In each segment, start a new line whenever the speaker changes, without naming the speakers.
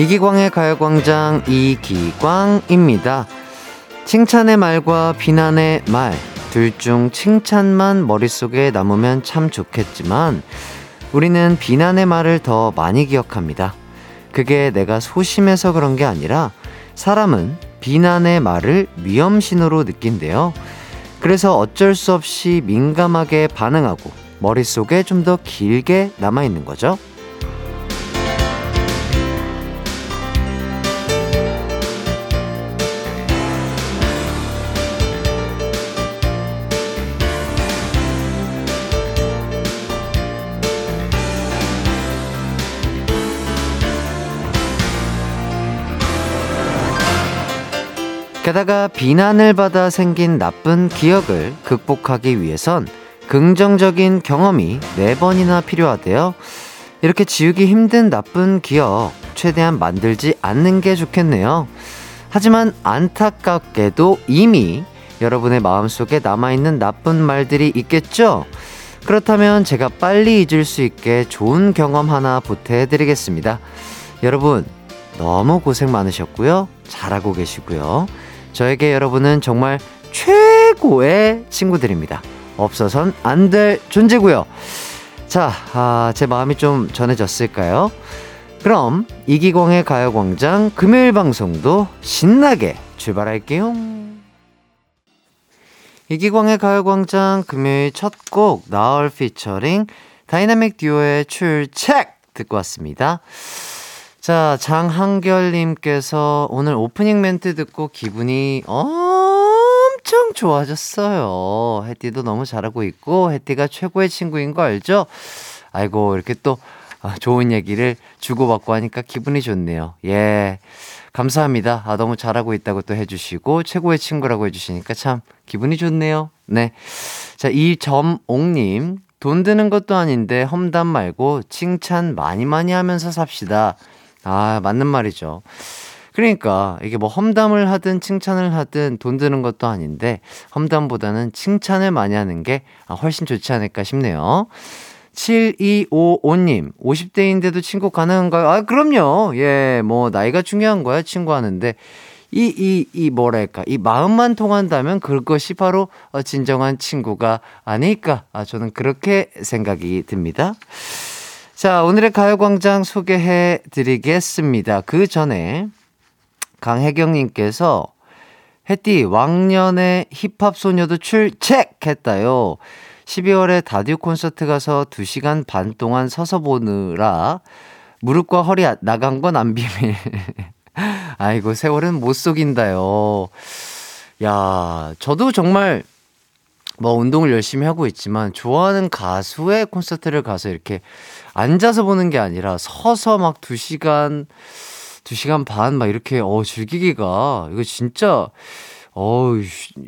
이기광의 가요광장 이기광입니다. 칭찬의 말과 비난의 말, 둘 중 칭찬만 머릿속에 남으면 참 좋겠지만, 우리는 비난의 말을 더 많이 기억합니다. 그게 내가 소심해서 그런 게 아니라, 사람은 비난의 말을 위험신호로 느낀대요. 그래서 어쩔 수 없이 민감하게 반응하고, 머릿속에 좀 더 길게 남아있는 거죠. 게다가 비난을 받아 생긴 나쁜 기억을 극복하기 위해선 긍정적인 경험이 네 번이나 필요하대요. 이렇게 지우기 힘든 나쁜 기억 최대한 만들지 않는 게 좋겠네요. 하지만 안타깝게도 이미 여러분의 마음속에 남아있는 나쁜 말들이 있겠죠? 그렇다면 제가 빨리 잊을 수 있게 좋은 경험 하나 보태드리겠습니다. 여러분, 너무 고생 많으셨고요. 잘하고 계시고요. 저에게 여러분은 정말 최고의 친구들입니다. 없어선 안 될 존재고요. 자, 아, 제 마음이 좀 전해졌을까요? 그럼 이기광의 가요광장 금요일 방송도 신나게 출발할게요. 이기광의 가요광장 금요일 첫 곡 나얼 피처링 다이나믹 듀오의 출첵 듣고 왔습니다. 자, 장한결님께서 오늘 오프닝 멘트 듣고 기분이 엄청 좋아졌어요. 해띠도 너무 잘하고 있고, 해띠가 최고의 친구인 거 알죠? 아이고, 이렇게 또 아, 좋은 얘기를 주고받고 하니까 기분이 좋네요. 예. 감사합니다. 아, 너무 잘하고 있다고 또 해주시고, 최고의 친구라고 해주시니까 참 기분이 좋네요. 네. 자, 이점옥님. 돈 드는 것도 아닌데 험담 말고 칭찬 많이 많이 하면서 삽시다. 아, 맞는 말이죠. 그러니까 이게 뭐 험담을 하든 칭찬을 하든 돈 드는 것도 아닌데 험담보다는 칭찬을 많이 하는 게 훨씬 좋지 않을까 싶네요. 7255님, 50대인데도 친구 가능한가요? 아, 그럼요. 예, 뭐, 나이가 중요한 거야, 친구 하는데. 이, 이, 이, 뭐랄까. 이 마음만 통한다면 그것이 바로 진정한 친구가 아닐까. 아, 저는 그렇게 생각이 듭니다. 자, 오늘의 가요광장 소개해 드리겠습니다. 그 전에 강혜경님께서 햇띠 왕년의 힙합 소녀도 출첵했다요. 12월에 다듀 콘서트 가서 2시간 반 동안 서서 보느라 무릎과 허리 나간 건 안 비밀. 아이고, 세월은 못 속인다요. 야, 저도 정말 뭐 운동을 열심히 하고 있지만 좋아하는 가수의 콘서트를 가서 이렇게 앉아서 보는 게 아니라 서서 막 2시간 2시간 반 막 이렇게 어 즐기기가 이거 진짜 어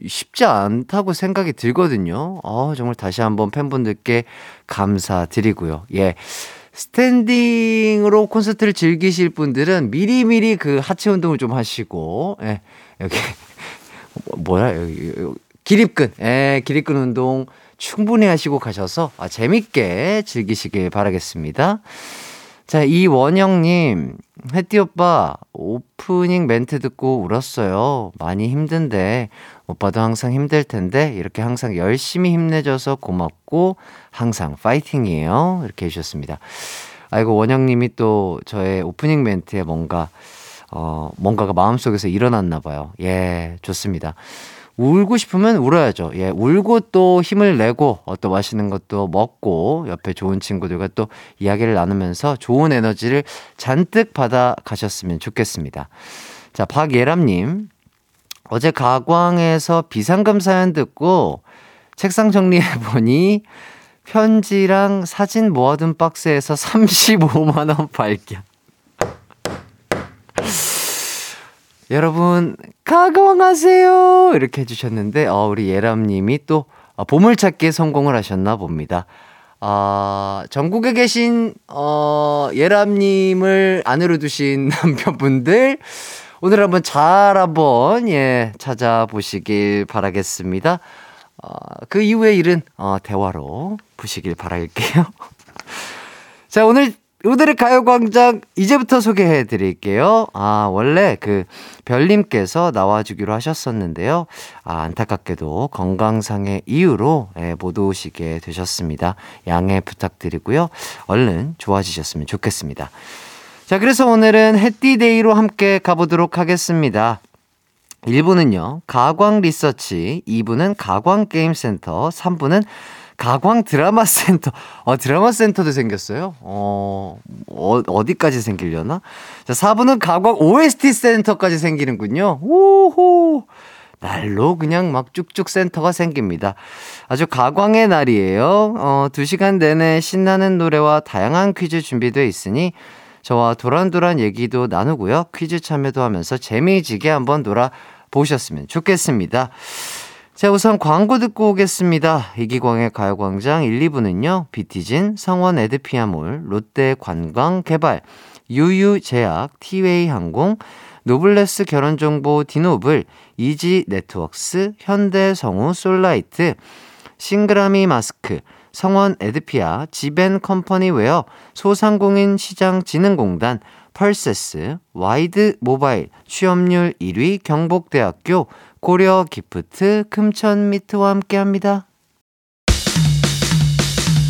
쉽지 않다고 생각이 들거든요. 어 정말 다시 한번 팬분들께 감사드리고요. 예. 스탠딩으로 콘서트를 즐기실 분들은 미리미리 그 하체 운동을 좀 하시고 예. 여기 뭐야 여기 기립근 예, 기립근 운동 충분히 하시고 가셔서 아, 재밌게 즐기시길 바라겠습니다. 자, 이원영님, 혜띠 오빠, 오프닝 멘트 듣고 울었어요. 많이 힘든데, 오빠도 항상 힘들 텐데, 이렇게 항상 열심히 힘내줘서 고맙고, 항상 파이팅이에요. 이렇게 해주셨습니다. 아이고, 원영님이 또 저의 오프닝 멘트에 뭔가, 어, 뭔가가 마음속에서 일어났나 봐요. 예, 좋습니다. 울고 싶으면 울어야죠. 예, 울고 또 힘을 내고 어떤 맛있는 것도 먹고 옆에 좋은 친구들과 또 이야기를 나누면서 좋은 에너지를 잔뜩 받아 가셨으면 좋겠습니다. 자, 박예람님. 어제 가광에서 비상금 사연 듣고 책상 정리해 보니 편지랑 사진 모아둔 박스에서 35만원 발견. 여러분 가공하세요 이렇게 해주셨는데 어, 우리 예람님이 또 어, 보물찾기에 성공을 하셨나 봅니다. 아, 전국에 계신 어, 예람님을 안으로 두신 남편분들 오늘 한번 잘 한번 예 찾아보시길 바라겠습니다. 어, 그 이후의 일은 어, 대화로 보시길 바랄게요. 자 오늘 오늘의 가요광장 이제부터 소개해 드릴게요. 아, 원래 그 별님께서 나와주기로 하셨었는데요. 아, 안타깝게도 건강상의 이유로 예, 못 오시게 되셨습니다. 양해 부탁드리고요. 얼른 좋아지셨으면 좋겠습니다. 자, 그래서 오늘은 해띠데이로 함께 가보도록 하겠습니다. 1부는요, 가광 리서치, 2부는 가광 게임센터, 3부는 가광 드라마 센터. 어, 드라마 센터도 생겼어요? 어, 어 어 디까지 생기려나? 자, 4부는 가광 OST 센터까지 생기는군요. 오호. 날로 그냥 막 쭉쭉 센터가 생깁니다. 아주 가광의 날이에요. 어, 2시간 내내 신나는 노래와 다양한 퀴즈 준비되어 있으니 저와 도란도란 얘기도 나누고요. 퀴즈 참여도 하면서 재미지게 한번 놀아보셨으면 좋겠습니다. 자, 우선 광고 듣고 오겠습니다. 이기광의 가요광장 1, 2부는요, 비티진, 성원 에드피아몰, 롯데 관광 개발, 유유제약, 티웨이 항공, 노블레스 결혼정보 디노블, 이지 네트웍스, 현대 성우 솔라이트, 싱그라미 마스크, 성원 에드피아, 지벤 컴퍼니 웨어, 소상공인 시장 진흥공단, 펄세스, 와이드 모바일, 취업률 1위 경복대학교, 고려 기프트 금천 미트와 함께 합니다.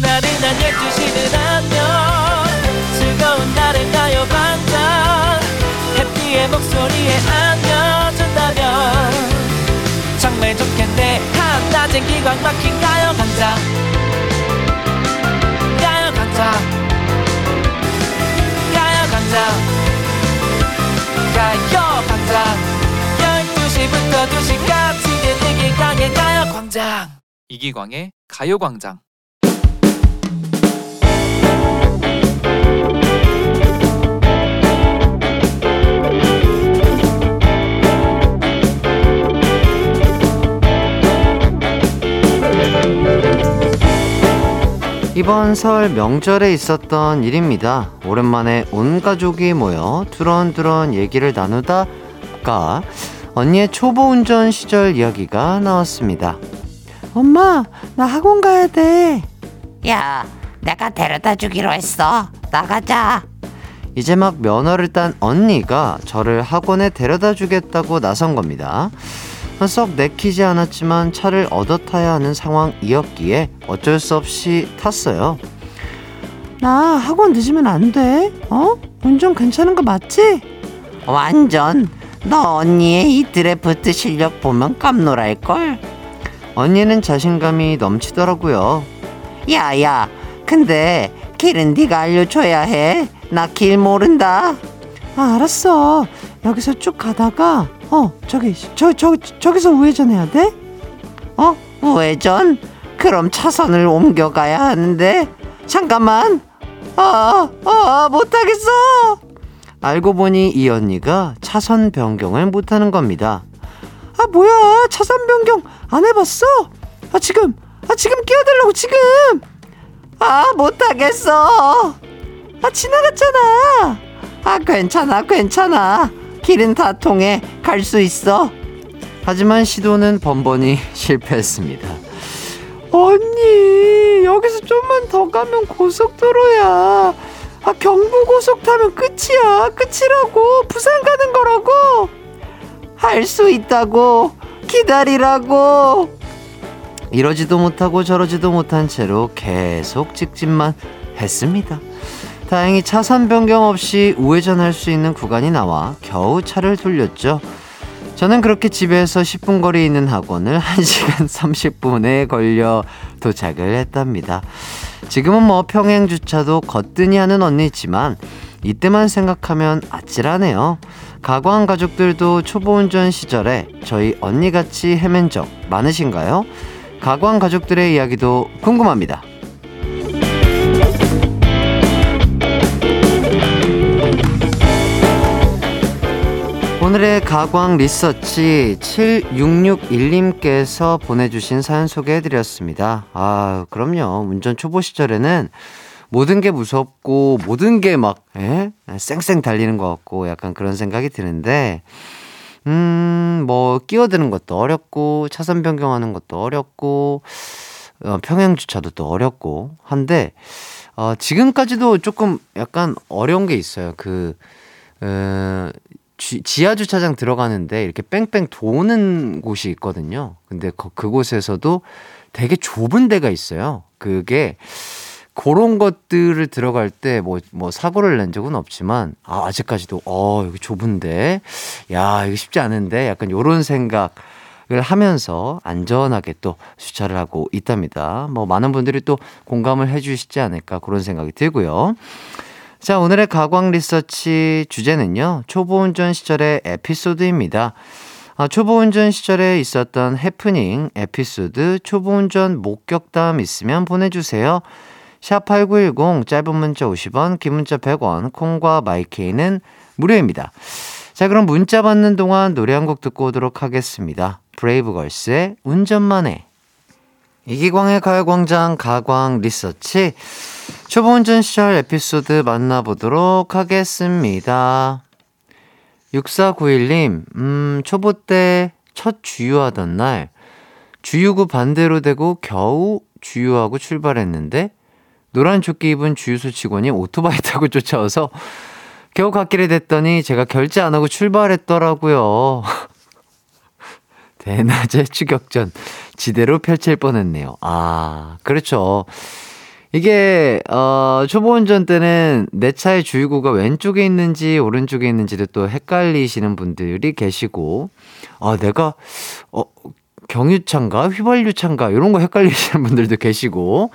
나른한 12시는 안녕. 즐거운 날을 가요 반짝 해피의 목소리에 안겨준다면. 정말 좋겠네. 한낮엔 기광 막힌 가요 반짝 12시부터 2시까지 이기광의 가요광장
이기광의 가요광장
이번 설 명절에 있었던 일입니다. 오랜만에 온 가족이 모여 두런두런 얘기를 나누다가 언니의 초보 운전 시절 이야기가 나왔습니다.
엄마, 나 학원 가야 돼.
야, 내가 데려다 주기로 했어. 나가자.
이제 막 면허를 딴 언니가 저를 학원에 데려다 주겠다고 나선 겁니다. 썩 내키지 않았지만 차를 얻어 타야 하는 상황이었기에 어쩔 수 없이 탔어요.
나 학원 늦으면 안 돼. 어? 운전 괜찮은 거 맞지?
완전. 너 언니의 이 드래프트 실력 보면 깜놀할걸?
언니는 자신감이 넘치더라고요.
야야, 근데 길은 네가 알려줘야 해. 나 길 모른다.
아, 알았어. 여기서 쭉 가다가 어, 저기 저 저 저기서 우회전 해야 돼?
어? 우회전? 그럼 차선을 옮겨가야 하는데 잠깐만. 아, 아, 못하겠어.
알고 보니 이 언니가 차선 변경을 못하는 겁니다.
아 뭐야? 차선 변경 안 해봤어? 아 지금 아 지금 끼어들라고 지금!
아 못하겠어!
아 지나갔잖아!
아 괜찮아 괜찮아. 길은 다 통해 갈 수 있어.
하지만 시도는 번번이 실패했습니다.
언니 여기서 좀만 더 가면 고속도로야 아, 경부고속 타면 끝이야. 끝이라고. 부산 가는 거라고.
할 수 있다고. 기다리라고.
이러지도 못하고 저러지도 못한 채로 계속 직진만 했습니다. 다행히 차선 변경 없이 우회전할 수 있는 구간이 나와 겨우 차를 돌렸죠. 저는 그렇게 집에서 10분 거리에 있는 학원을 1시간 30분에 걸려 도착을 했답니다. 지금은 뭐 평행 주차도 거뜬히 하는 언니지만 이때만 생각하면 아찔하네요. 가광 가족들도 초보 운전 시절에 저희 언니같이 헤맨 적 많으신가요? 가광 가족들의 이야기도 궁금합니다. 오늘의 가광 리서치 7661님께서 보내주신 사연 소개해드렸습니다. 아, 그럼요. 운전 초보 시절에는 모든 게 무섭고, 모든 게 막, 예? 쌩쌩 달리는 것 같고, 약간 그런 생각이 드는데, 음, 뭐, 끼어드는 것도 어렵고, 차선 변경하는 것도 어렵고, 어, 평행 주차도 또 어렵고, 한데, 어, 지금까지도 조금 약간 어려운 게 있어요. 그, 어, 지, 지하 주차장 들어가는데 이렇게 뺑뺑 도는 곳이 있거든요. 근데 그, 그곳에서도 되게 좁은 데가 있어요. 그게 그런 것들을 들어갈 때 뭐, 뭐 사고를 낸 적은 없지만, 아, 아직까지도, 어, 여기 좁은데, 야, 이거 쉽지 않은데, 약간 요런 생각을 하면서 안전하게 또 주차를 하고 있답니다. 뭐, 많은 분들이 또 공감을 해 주시지 않을까 그런 생각이 들고요. 자, 오늘의 가광 리서치 주제는요, 초보 운전 시절의 에피소드입니다. 아, 초보 운전 시절에 있었던 해프닝, 에피소드, 초보 운전 목격담 있으면 보내주세요. 샵8910 짧은 문자 50원, 긴 문자 100원, 콩과 마이케이는 무료입니다. 자, 그럼 문자 받는 동안 노래 한 곡 듣고 오도록 하겠습니다. 브레이브걸스의 운전만 해. 이기광의 가요광장 가광 리서치 초보 운전 시절 에피소드 만나보도록 하겠습니다. 6491님, 음, 초보 때 첫 주유하던 날, 주유구 반대로 되고 겨우 주유하고 출발했는데, 노란 조끼 입은 주유소 직원이 오토바이 타고 쫓아와서 겨우 갓길에 됐더니 제가 결제 안 하고 출발했더라고요. 대낮에 추격전 지대로 펼칠 뻔했네요. 아, 그렇죠. 이게 어 초보 운전 때는 내 차의 주유구가 왼쪽에 있는지 오른쪽에 있는지를 또 헷갈리시는 분들이 계시고 아 내가 어 경유차인가 휘발유차인가 이런 거 헷갈리시는 분들도 계시고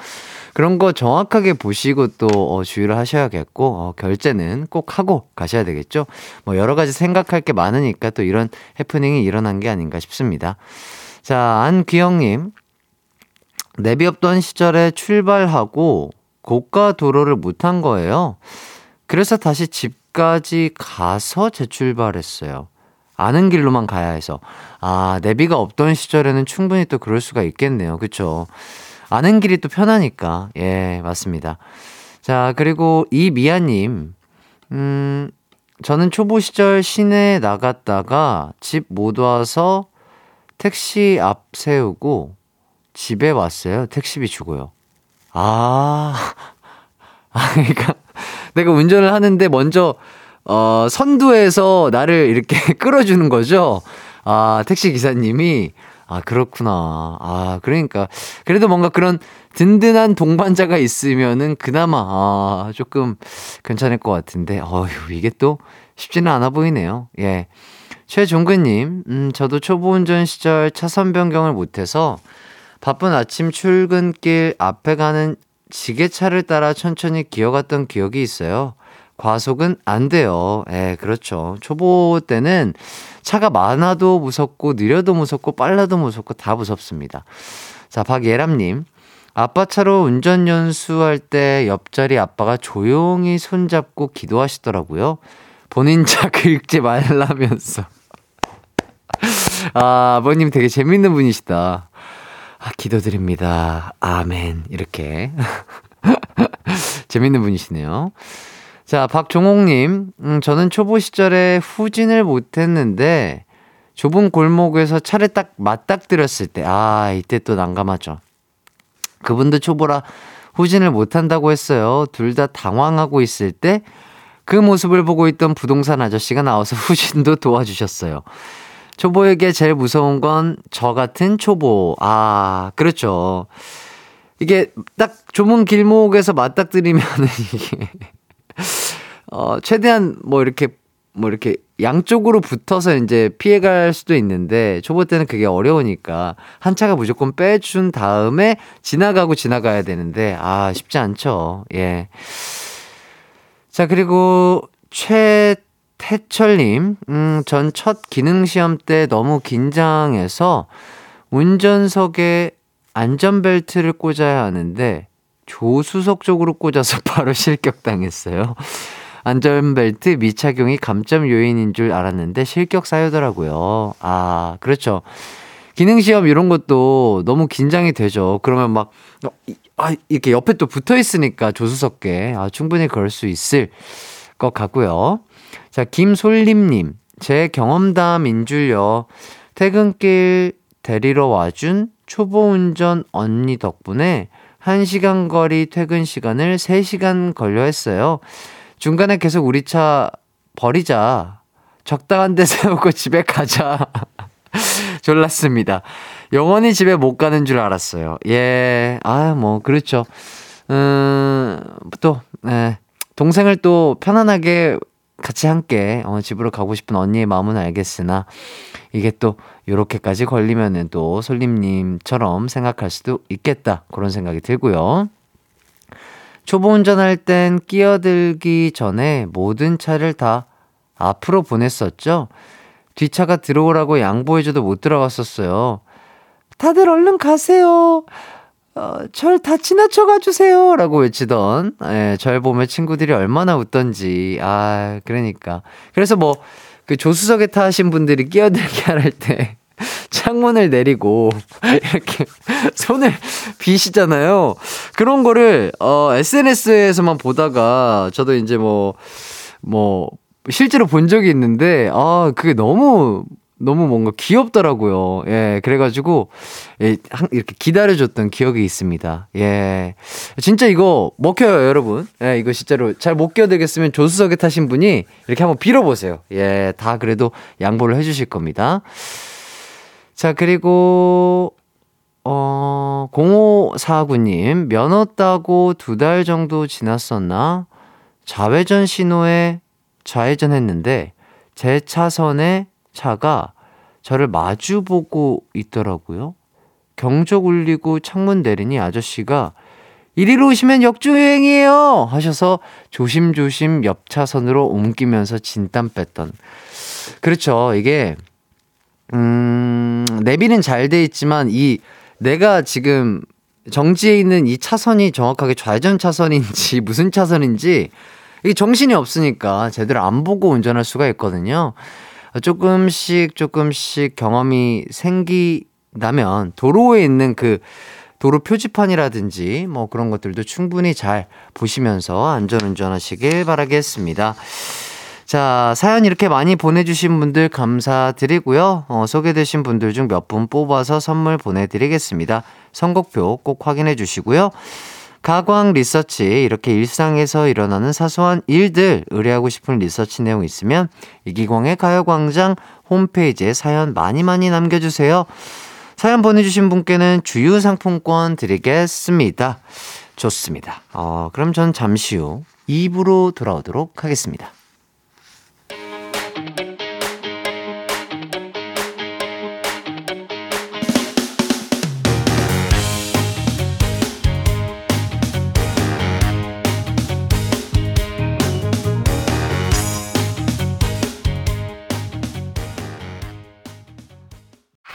그런 거 정확하게 보시고 또 어, 주의를 하셔야겠고 어, 결제는 꼭 하고 가셔야 되겠죠. 뭐 여러 가지 생각할 게 많으니까 또 이런 해프닝이 일어난 게 아닌가 싶습니다. 자 안기영님 내비 없던 시절에 출발하고 고가 도로를 못한 거예요. 그래서 다시 집까지 가서 재출발했어요. 아는 길로만 가야 해서. 아, 내비가 없던 시절에는 충분히 또 그럴 수가 있겠네요. 그쵸? 아는 길이 또 편하니까. 예, 맞습니다. 자, 그리고 이미아님. 음, 저는 초보 시절 시내에 나갔다가 집 못 와서 택시 앞 세우고 집에 왔어요. 택시비 주고요. 아, 아, 그러니까 내가 운전을 하는데 먼저 어, 선두에서 나를 이렇게 끌어주는 거죠. 아, 택시 기사님이 아, 그렇구나. 아, 그러니까 그래도 뭔가 그런 든든한 동반자가 있으면은 그나마 아, 조금 괜찮을 것 같은데 어휴, 이게 또 쉽지는 않아 보이네요. 예. 최종근님, 음, 저도 초보 운전 시절 차선 변경을 못해서 바쁜 아침 출근길 앞에 가는 지게차를 따라 천천히 기어갔던 기억이 있어요. 과속은 안 돼요. 예, 그렇죠. 초보 때는 차가 많아도 무섭고, 느려도 무섭고, 빨라도 무섭고, 다 무섭습니다. 자, 박예람님. 아빠 차로 운전 연수할 때 옆자리 아빠가 조용히 손잡고 기도하시더라고요. 본인 차 긁지 말라면서. 아, 아버님 되게 재밌는 분이시다. 아, 기도드립니다. 아멘. 이렇게. 재밌는 분이시네요. 자, 박종옥님. 음, 저는 초보 시절에 후진을 못했는데, 좁은 골목에서 차를 딱 맞닥뜨렸을 때, 아, 이때 또 난감하죠. 그분도 초보라 후진을 못한다고 했어요. 둘 다 당황하고 있을 때, 그 모습을 보고 있던 부동산 아저씨가 나와서 후진도 도와주셨어요. 초보에게 제일 무서운 건 저 같은 초보. 아, 그렇죠. 이게 딱 좁은 길목에서 맞닥뜨리면은 이게, 어, 최대한 뭐 이렇게, 뭐 이렇게 양쪽으로 붙어서 이제 피해갈 수도 있는데 초보 때는 그게 어려우니까 한 차가 무조건 빼준 다음에 지나가고 지나가야 되는데 아, 쉽지 않죠. 예. 자, 그리고 최 태철님, 음, 전 첫 기능 시험 때 너무 긴장해서 운전석에 안전벨트를 꽂아야 하는데 조수석 쪽으로 꽂아서 바로 실격당했어요. 안전벨트 미착용이 감점 요인인 줄 알았는데 실격 사유더라고요. 아, 그렇죠. 기능시험 이런 것도 너무 긴장이 되죠. 그러면 막, 어, 아, 이렇게 옆에 또 붙어 있으니까 조수석에. 아, 충분히 그럴 수 있을 것 같고요. 자, 김솔림님. 제 경험담인 줄요. 퇴근길 데리러 와준 초보 운전 언니 덕분에 1시간 거리 퇴근 시간을 3시간 걸려 했어요. 중간에 계속 우리 차 버리자. 적당한 데 세우고 집에 가자. 졸랐습니다. 영원히 집에 못 가는 줄 알았어요. 예, 아, 뭐, 그렇죠. 음, 또, 예, 동생을 또 편안하게 같이 함께 어, 집으로 가고 싶은 언니의 마음은 알겠으나 이게 또 요렇게까지 걸리면은 또 솔림님처럼 생각할 수도 있겠다 그런 생각이 들고요. 초보 운전할 땐 끼어들기 전에 모든 차를 다 앞으로 보냈었죠. 뒷차가 들어오라고 양보해줘도 못 들어갔었어요. 다들 얼른 가세요. 어, 절 다 지나쳐 가 주세요. 라고 외치던, 예, 절 보며 친구들이 얼마나 웃던지. 아, 그러니까. 그래서 뭐, 그 조수석에 타신 분들이 끼어들게 할 때, 창문을 내리고, 이렇게 손을 비시잖아요. 그런 거를, 어, SNS에서만 보다가, 저도 이제 뭐, 뭐, 실제로 본 적이 있는데, 아, 그게 너무 너무 뭔가 귀엽더라고요. 예, 그래가지고, 예, 이렇게 기다려줬던 기억이 있습니다. 예. 진짜 이거 먹혀요, 여러분. 예, 이거 진짜로 잘 못 끼어들겠으면 조수석에 타신 분이 이렇게 한번 빌어보세요. 예, 다 그래도 양보를 해주실 겁니다. 자, 그리고, 어, 0549님, 면허 따고 두 달 정도 지났었나? 좌회전 신호에 좌회전 했는데, 제 차선에 차가 저를 마주보고 있더라고요. 경적 울리고 창문 내리니 아저씨가 이리로 오시면 역주행이에요! 하셔서 조심조심 옆 차선으로 옮기면서 진땀 뺐던. 그렇죠. 이게, 음, 내비는 잘 돼 있지만 이 내가 지금 정지해 있는 이 차선이 정확하게 좌회전 차선인지 무슨 차선인지 이게 정신이 없으니까 제대로 안 보고 운전할 수가 있거든요. 조금씩 조금씩 경험이 생기다면 도로에 있는 그 도로 표지판이라든지 뭐 그런 것들도 충분히 잘 보시면서 안전운전 하시길 바라겠습니다. 자, 사연 이렇게 많이 보내주신 분들 감사드리고요. 어, 소개되신 분들 중 몇 분 뽑아서 선물 보내드리겠습니다. 선곡표 꼭 확인해 주시고요. 가광 리서치 이렇게 일상에서 일어나는 사소한 일들 의뢰하고 싶은 리서치 내용 있으면 이기광의 가요광장 홈페이지에 사연 많이 많이 남겨주세요. 사연 보내주신 분께는 주유 상품권 드리겠습니다. 좋습니다. 어, 그럼 전 잠시 후 2부로 돌아오도록 하겠습니다.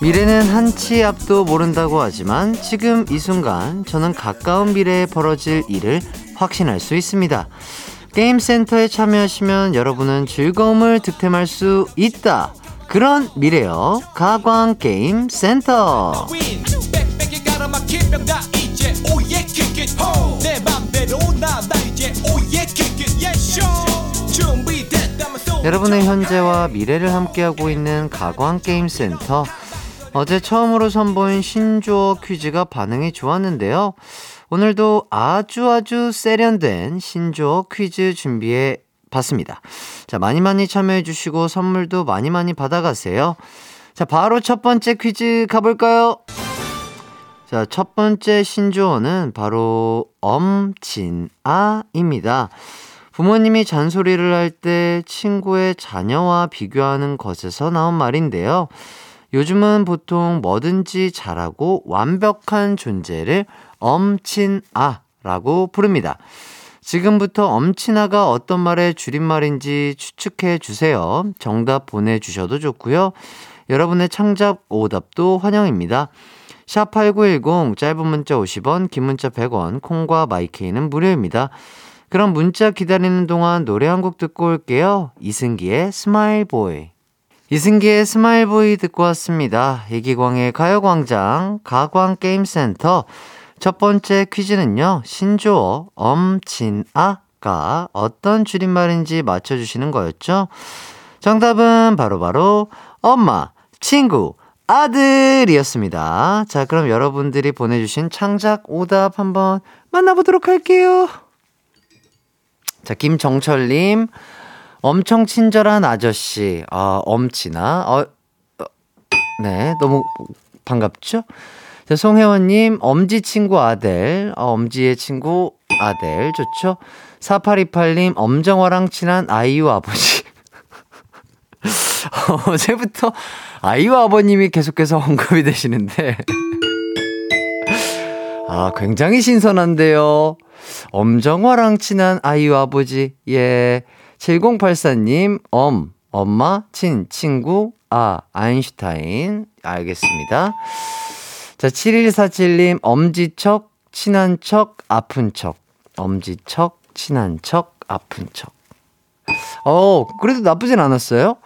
미래는 한 치 앞도 모른다고 하지만 지금 이 순간 저는 가까운 미래에 벌어질 일을 확신할 수 있습니다. 게임센터에 참여하시면 여러분은 즐거움을 득템할 수 있다. 그런 미래요. 가광게임센터. 여러분의 현재와 미래를 함께하고 있는 가광게임센터. 어제 처음으로 선보인 신조어 퀴즈가 반응이 좋았는데요. 오늘도 아주 아주 세련된 신조어 퀴즈 준비해 봤습니다. 자, 많이 많이 참여해 주시고 선물도 많이 많이 받아가세요. 자, 바로 첫 번째 퀴즈 가볼까요? 자, 첫 번째 신조어는 바로 엄진아입니다. 부모님이 잔소리를 할 때 친구의 자녀와 비교하는 것에서 나온 말인데요. 요즘은 보통 뭐든지 잘하고 완벽한 존재를 엄친아라고 부릅니다. 지금부터 엄친아가 어떤 말의 줄임말인지 추측해 주세요. 정답 보내주셔도 좋고요. 여러분의 창작 오답도 환영입니다. 샵8910 짧은 문자 50원, 긴 문자 100원, 콩과 마이케이는 무료입니다. 그럼 문자 기다리는 동안 노래 한 곡 듣고 올게요. 이승기의 Smile Boy. 이승기의 Smile Boy 듣고 왔습니다. 이기광의 가요광장 가광게임센터 첫 번째 퀴즈는요. 신조어 엄친아가 어떤 줄임말인지 맞춰주시는 거였죠. 정답은 바로바로 바로 엄마, 친구, 아들이었습니다. 자, 그럼 여러분들이 보내주신 창작 오답 한번 만나보도록 할게요. 자, 김정철님, 엄청 친절한 아저씨, 아, 엄친아, 어, 어, 네, 너무 반갑죠? 자, 송혜원님, 엄지 친구 아들, 어, 엄지의 친구 아들, 좋죠? 4828님, 엄정화랑 친한 아이유 아버지. 어제부터 아이유 아버님이 계속해서 언급이 되시는데. 아, 굉장히 신선한데요. 엄정화랑 친한 아이유 아버지. 예. 7084님, 엄, 엄마, 친, 친구, 아, 아인슈타인. 알겠습니다. 자, 7147님, 엄지척, 친한 척, 아픈 척. 엄지척, 친한 척, 아픈 척. 어, 그래도 나쁘진 않았어요.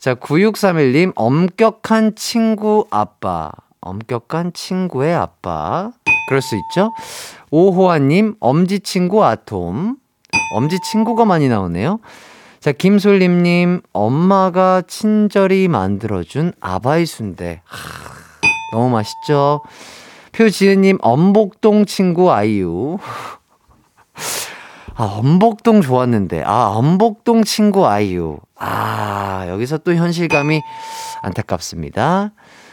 자, 9631님, 엄격한 친구 아빠. 엄격한 친구의 아빠. 그럴 수 있죠? 오호아님, 엄지친구 아톰. 엄지친구가 많이 나오네요. 자, 김솔림님, 엄마가 친절히 만들어준 아바이 순대. 하, 너무 맛있죠? 표지은님, 엄복동 친구 아이유. 아, 엄복동 좋았는데. 아, 엄복동 친구 아이유. 아, 여기서 또 현실감이 안타깝습니다.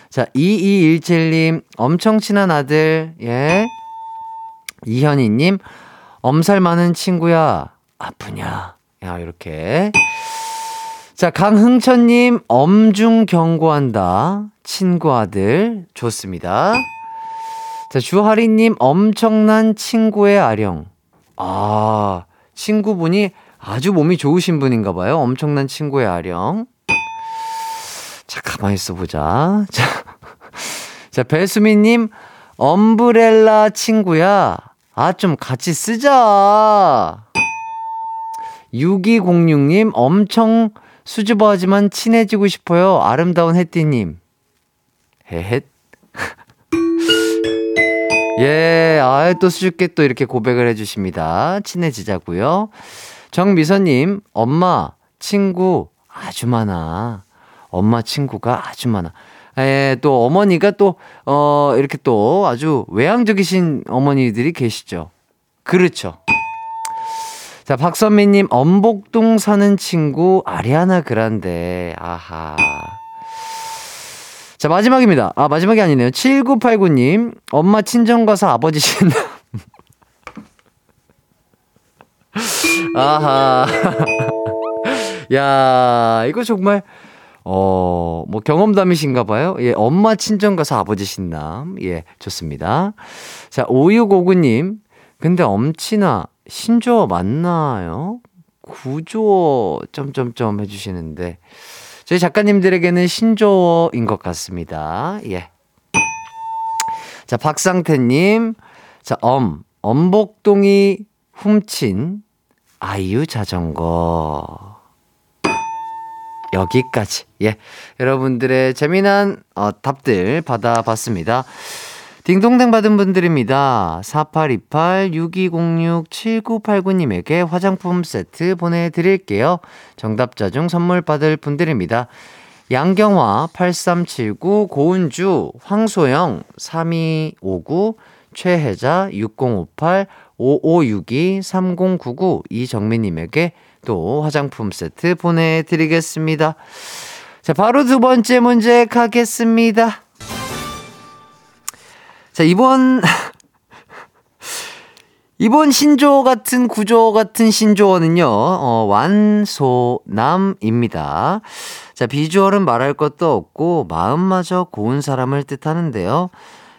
자, 2217님, 엄청 친한 아들, 예. 이현희님, 엄살 많은 친구야, 아프냐. 야, 이렇게. 자, 강흥천님, 엄중 경고한다. 친구 아들. 좋습니다. 자, 주하리님, 엄청난 친구의 아령. 아, 친구분이 아주 몸이 좋으신 분인가 봐요. 엄청난 친구의 아령. 자, 가만히 있어 보자. 자, 자, 배수미님, 엄브렐라 친구야. 아, 좀 같이 쓰자. 6206님, 엄청 수줍어하지만 친해지고 싶어요. 아름다운 햇띠님. 헤헷. 예, 아, 또 수줍게 또 이렇게 고백을 해주십니다. 친해지자고요. 정미선님, 엄마, 친구 아주 많아. 엄마 친구가 아주 많아. 예, 또 어머니가 또, 어, 이렇게 또 아주 외향적이신 어머니들이 계시죠. 그렇죠. 자, 박선미님, 엄복동 사는 친구, 아리아나 그란데. 아하. 자, 마지막입니다. 아, 마지막이 아니네요. 7989님, 엄마 친정가서 아버지 신남. 아하. 야, 이거 정말, 어, 뭐 경험담이신가 봐요. 예, 엄마 친정 가서 아버지 신남. 예, 좋습니다. 자, 5659님, 근데 엄친아, 신조어 맞나요? 구조어, 점점점 해주시는데. 저희 작가님들에게는 신조어인 것 같습니다. 예. 자, 박상태님. 자, 엄. 엄복동이 훔친 아이유 자전거. 여기까지. 예. 여러분들의 재미난 어, 답들 받아봤습니다. 딩동댕 받은 분들입니다. 4828-6206-7989님에게 화장품 세트 보내드릴게요. 정답자 중 선물 받을 분들입니다. 양경화 8379 고은주 황소영 3259 최혜자 6058 5562 3099 이정민님에게 또 화장품 세트 보내드리겠습니다. 자, 바로 두 번째 문제 가겠습니다. 자, 이번, 이번 신조 같은 구조 같은 신조어는요, 어, 완소남입니다. 자, 비주얼은 말할 것도 없고, 마음마저 고운 사람을 뜻하는데요.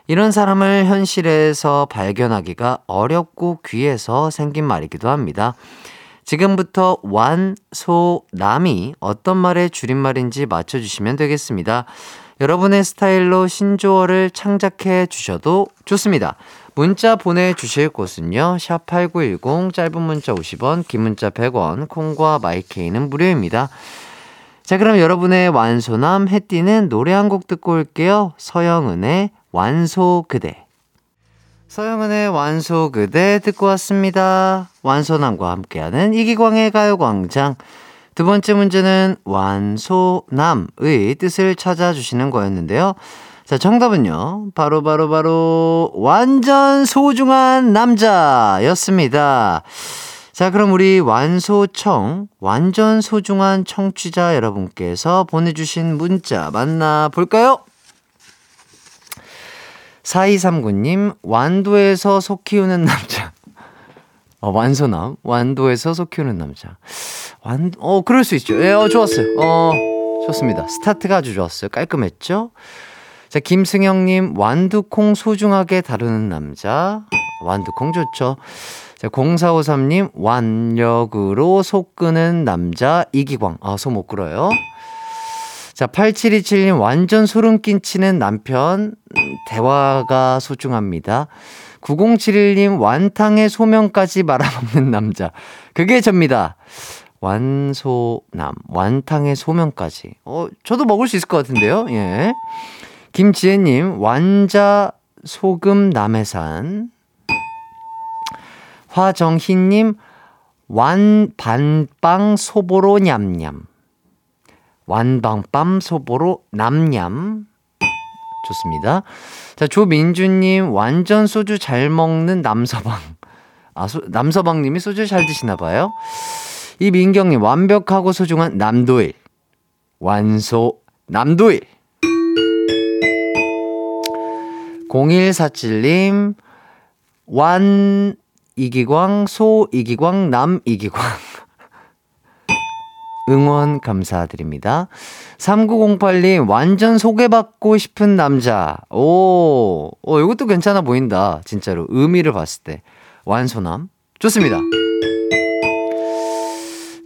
이런 사람을 현실에서 발견하기가 어렵고 귀해서 생긴 말이기도 합니다. 지금부터 완, 소, 남이 어떤 말의 줄임말인지 맞춰주시면 되겠습니다. 여러분의 스타일로 신조어를 창작해 주셔도 좋습니다. 문자 보내주실 곳은요. 샵8910 짧은 문자 50원 긴 문자 100원 콩과 마이케이는 무료입니다. 자 그럼 여러분의 완소남 해띠는 노래 한 곡 듣고 올게요. 서영은의 완소 그대 서영은의 완소 그대 듣고 왔습니다. 완소남과 함께하는 이기광의 가요광장 두 번째 문제는 완소남의 뜻을 찾아주시는 거였는데요. 자, 정답은요. 바로, 바로, 바로, 완전 소중한 남자였습니다. 자, 그럼 우리 완소청, 완전 소중한 청취자 여러분께서 보내주신 문자 만나볼까요? 4239님, 완도에서 소 키우는 남자. 어, 완소남, 완도에서 소 키우는 남자. 완, 어, 그럴 수 있죠. 예, 어, 좋았어요. 어, 좋습니다. 스타트가 아주 좋았어요. 깔끔했죠? 자, 김승영님, 완두콩 소중하게 다루는 남자. 완두콩 좋죠. 자, 0453님, 완력으로 속 끄는 남자. 이기광. 아, 소 못 끌어요. 자, 8727님, 완전 소름 끼치는 남편. 대화가 소중합니다. 9071님, 완탕의 소면까지 말아먹는 남자. 그게 접니다. 완소남, 완탕의 소면까지. 어, 저도 먹을 수 있을 것 같은데요? 예. 김지혜님, 완자 소금 남해산. 화정희님, 완 반빵 소보로 냠냠. 완방빰 소보로 남냠. 좋습니다. 자, 조민주님, 완전 소주 잘 먹는 남서방. 아, 소, 남서방님이 소주 잘 드시나봐요. 이민경님, 완벽하고 소중한 남도일. 완소, 남도일. 0147님, 완 이기광, 소 이기광, 남 이기광. 응원 감사드립니다. 3908님, 완전 소개받고 싶은 남자. 오, 어, 이것도 괜찮아 보인다. 진짜로. 의미를 봤을 때. 완소남. 좋습니다.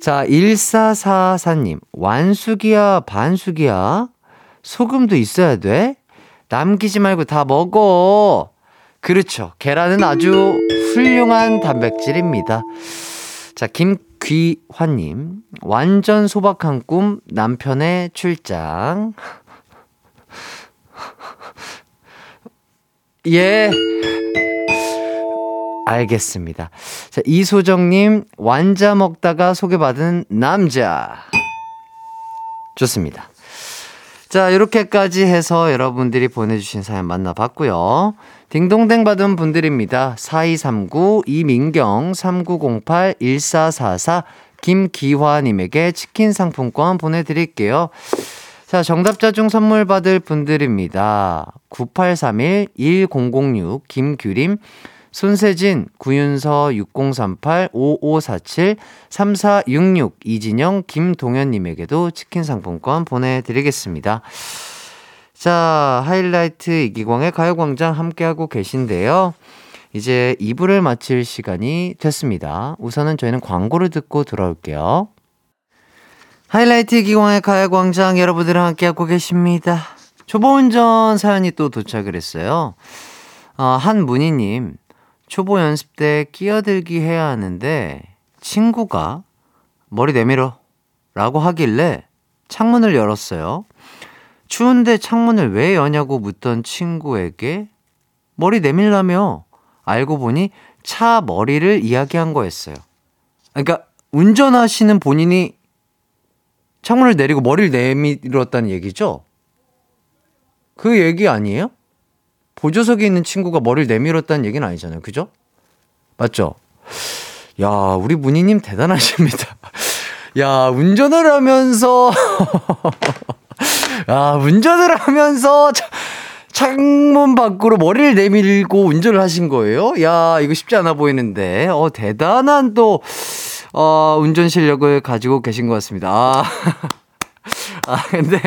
자, 1444님, 완숙이야, 반숙이야? 소금도 있어야 돼? 남기지 말고 다 먹어. 그렇죠. 계란은 아주 훌륭한 단백질입니다. 자, 김 귀환님. 완전 소박한 꿈, 남편의 출장. 예. 알겠습니다. 자, 이소정님, 완자 먹다가 소개받은 남자. 좋습니다. 자, 이렇게까지 해서 여러분들이 보내주신 사연 만나봤고요. 딩동댕 받은 분들입니다. 4239, 이민경, 3908, 1444, 김기화님에게 치킨 상품권 보내드릴게요. 자, 정답자 중 선물 받을 분들입니다. 9831, 1006, 김규림, 손세진, 구윤서 6038, 5547, 3466, 이진영, 김동현님에게도 치킨 상품권 보내드리겠습니다. 자, 하이라이트 이기광의 가요광장 함께하고 계신데요. 이제 2부를 마칠 시간이 됐습니다. 우선은 저희는 광고를 듣고 돌아올게요. 하이라이트 이기광의 가요광장 여러분들랑 함께하고 계십니다. 초보 운전 사연이 또 도착을 했어요. 어, 한문희님, 초보 연습 때 끼어들기 해야 하는데 친구가 머리 내밀어 라고 하길래 창문을 열었어요. 추운데 창문을 왜 여냐고 묻던 친구에게 머리 내밀라며 알고 보니 차 머리를 이야기한 거였어요. 그러니까 운전하시는 본인이 창문을 내리고 머리를 내밀었다는 얘기죠? 그 얘기 아니에요? 보조석에 있는 친구가 머리를 내밀었다는 얘기는 아니잖아요. 그죠? 맞죠? 야, 우리 문희님 대단하십니다. 야, 운전을 하면서, 야, 운전을 하면서 차, 창문 밖으로 머리를 내밀고 운전을 하신 거예요? 야, 이거 쉽지 않아 보이는데. 어, 대단한 또, 어, 운전 실력을 가지고 계신 것 같습니다. 아, 아 근데,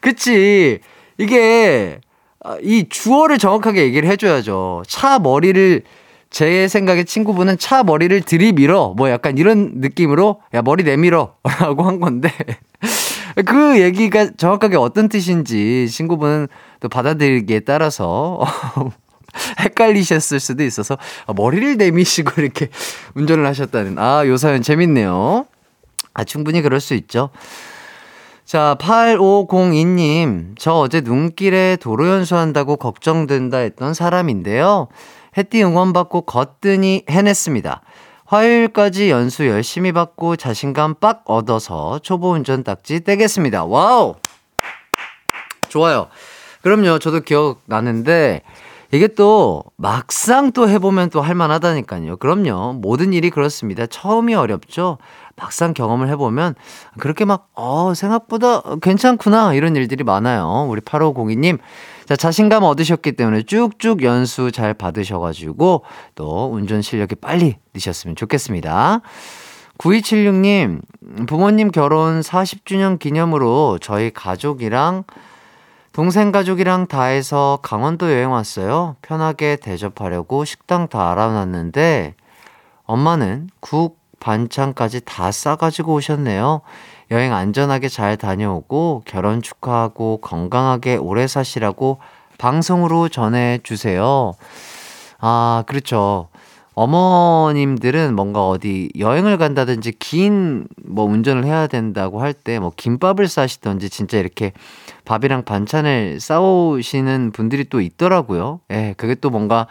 그치. 이게, 아, 이 주어를 정확하게 얘기를 해줘야죠. 차 머리를 제 생각에 친구분은 차 머리를 들이밀어 뭐 약간 이런 느낌으로 야 머리 내밀어라고 한 건데 그 얘기가 정확하게 어떤 뜻인지 친구분은 또 받아들이기에 따라서 헷갈리셨을 수도 있어서 아, 머리를 내미시고 이렇게 운전을 하셨다는 아, 요 사연 재밌네요. 아, 충분히 그럴 수 있죠. 자, 8502님, 저 어제 눈길에 도로 연수한다고 걱정된다 했던 사람인데요. 해띠 응원받고 거뜬히 해냈습니다. 화요일까지 연수 열심히 받고 자신감 빡 얻어서 초보 운전 딱지 떼겠습니다. Wow! 좋아요. 그럼요. 저도 기억나는데, 이게 또 막상 또 해보면 또 할만하다니까요. 그럼요. 모든 일이 그렇습니다. 처음이 어렵죠. 막상 경험을 해보면 그렇게 막, 어, 생각보다 괜찮구나. 이런 일들이 많아요. 우리 8502님. 자, 자신감 얻으셨기 때문에 쭉쭉 연수 잘 받으셔가지고 또 운전 실력이 빨리 느셨으면 좋겠습니다. 9276님, 부모님 결혼 40주년 기념으로 저희 가족이랑 동생 가족이랑 다 해서 강원도 여행 왔어요. 편하게 대접하려고 식당 다 알아놨는데 엄마는 국, 반찬까지 다 싸가지고 오셨네요. 여행 안전하게 잘 다녀오고 결혼 축하하고 건강하게 오래 사시라고 방송으로 전해주세요. 아, 그렇죠. 어머님들은 뭔가 어디 여행을 간다든지 긴 뭐 운전을 해야 된다고 할 때 뭐 김밥을 싸시던지 진짜 이렇게 밥이랑 반찬을 싸오시는 분들이 또 있더라고요. 예, 그게 또 뭔가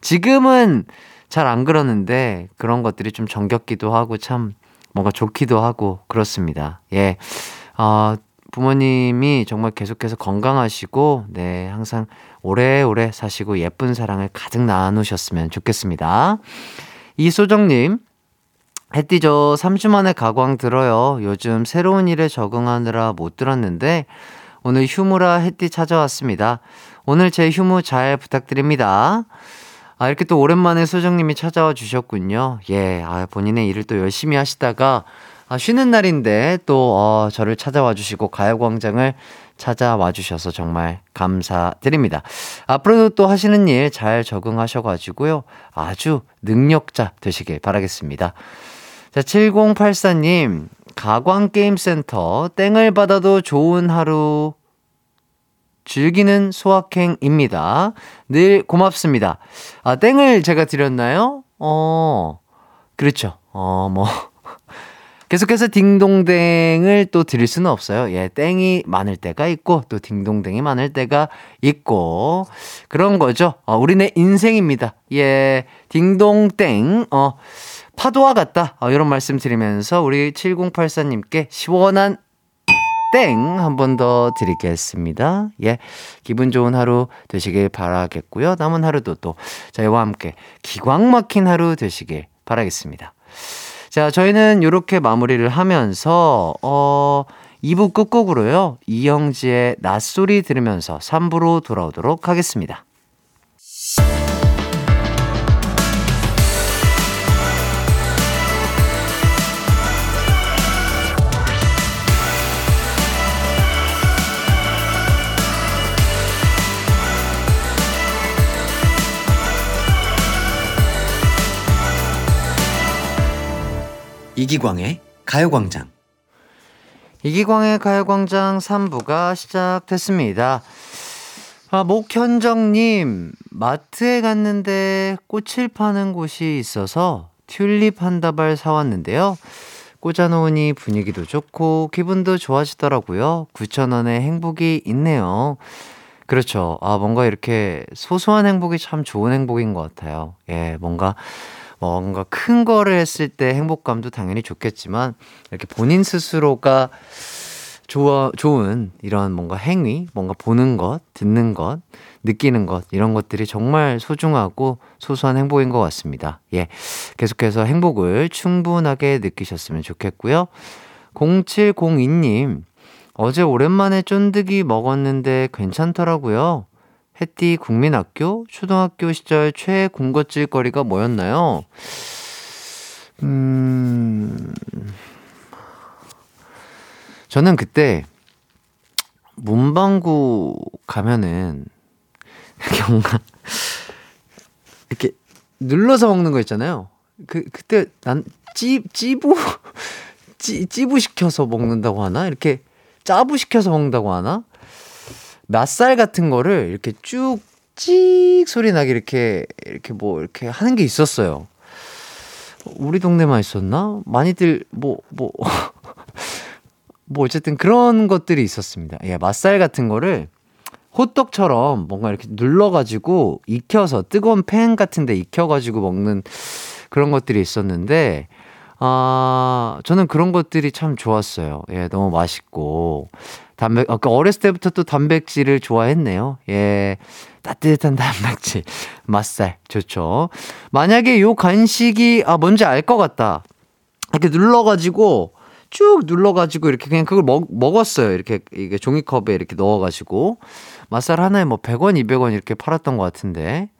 지금은 잘 안 그러는데 그런 것들이 좀 정겹기도 하고 참 뭔가 좋기도 하고 그렇습니다. 예. 어, 부모님이 정말 계속해서 건강하시고, 네, 항상 오래오래 사시고 예쁜 사랑을 가득 나누셨으면 좋겠습니다. 이소정님, 햇띠 저 3주 만에 가광 들어요. 요즘 새로운 일에 적응하느라 못 들었는데, 오늘 휴무라 햇띠 찾아왔습니다. 오늘 제 휴무 잘 부탁드립니다. 아, 이렇게 또 오랜만에 소정님이 찾아와 주셨군요. 예, 아, 본인의 일을 또 열심히 하시다가, 아, 쉬는 날인데 또, 어, 저를 찾아와 주시고 가요광장을 찾아와 주셔서 정말 감사드립니다. 앞으로도 또 하시는 일 잘 적응하셔가지고요. 아주 능력자 되시길 바라겠습니다. 자, 7084님, 가광게임센터 땡을 받아도 좋은 하루 즐기는 소확행입니다. 늘 고맙습니다. 아, 땡을 제가 드렸나요? 어, 그렇죠. 어, 뭐. 계속해서 딩동댕을 또 드릴 수는 없어요. 예, 땡이 많을 때가 있고, 또 딩동댕이 많을 때가 있고, 그런 거죠. 어, 우리네 인생입니다. 예, 딩동땡, 어, 파도와 같다. 어, 이런 말씀 드리면서 우리 7084님께 시원한 땡 한 번 더 드리겠습니다. 예. 기분 좋은 하루 되시길 바라겠고요. 남은 하루도 또 저희와 함께 기광 막힌 하루 되시길 바라겠습니다. 자, 저희는 이렇게 마무리를 하면서 어 2부 끝곡으로요. 이영지의 낮소리 들으면서 3부로 돌아오도록 하겠습니다. 이기광의 가요광장. 이기광의 가요광장 3부가 시작됐습니다. 아, 목현정님, 마트에 갔는데 꽃을 파는 곳이 있어서 튤립 한 다발 사왔는데요. 꽂아놓으니 분위기도 좋고 기분도 좋아지더라고요. 9,000원의 행복이 있네요. 그렇죠. 아, 뭔가 이렇게 소소한 행복이 참 좋은 행복인 것 같아요. 예, 뭔가 뭔가 큰 거를 했을 때 행복감도 당연히 좋겠지만 이렇게 본인 스스로가 좋아, 좋은 이런 뭔가 행위, 뭔가 보는 것, 듣는 것, 느끼는 것, 이런 것들이 정말 소중하고 소소한 행복인 것 같습니다. 예. 계속해서 행복을 충분하게 느끼셨으면 좋겠고요. 0702님, 어제 오랜만에 쫀득이 먹었는데 괜찮더라고요. 햇띠 국민학교 초등학교 시절 최애 군것질 거리가 뭐였나요? 음, 저는 그때 문방구 가면은 경감. 이렇게 눌러서 먹는 거 있잖아요. 그, 그때 난 찌, 찌부, 찌, 찌부 시켜서 먹는다고 하나? 이렇게 짜부 시켜서 먹는다고 하나? 낫살 같은 거를 이렇게 쭉, 찍 소리 나게 이렇게, 이렇게 뭐, 이렇게 하는 게 있었어요. 우리 동네만 있었나? 많이들, 뭐, 뭐, 뭐, 어쨌든 그런 것들이 있었습니다. 예, 맛살 같은 거를 호떡처럼 뭔가 이렇게 눌러가지고 익혀서 뜨거운 팬 같은데 익혀가지고 먹는 그런 것들이 있었는데, 아, 저는 그런 것들이 참 좋았어요. 예, 너무 맛있고. 단백, 아까 어렸을 때부터 또 단백질을 좋아했네요. 예. 따뜻한 단백질. 맛살. 좋죠. 만약에 요 간식이, 아, 뭔지 알 것 같다. 이렇게 눌러가지고, 쭉 눌러가지고 이렇게 그냥 그걸 먹, 먹었어요. 이렇게, 이게 종이컵에 이렇게 넣어가지고. 맛살 하나에 뭐 100원, 200원 이렇게 팔았던 것 같은데.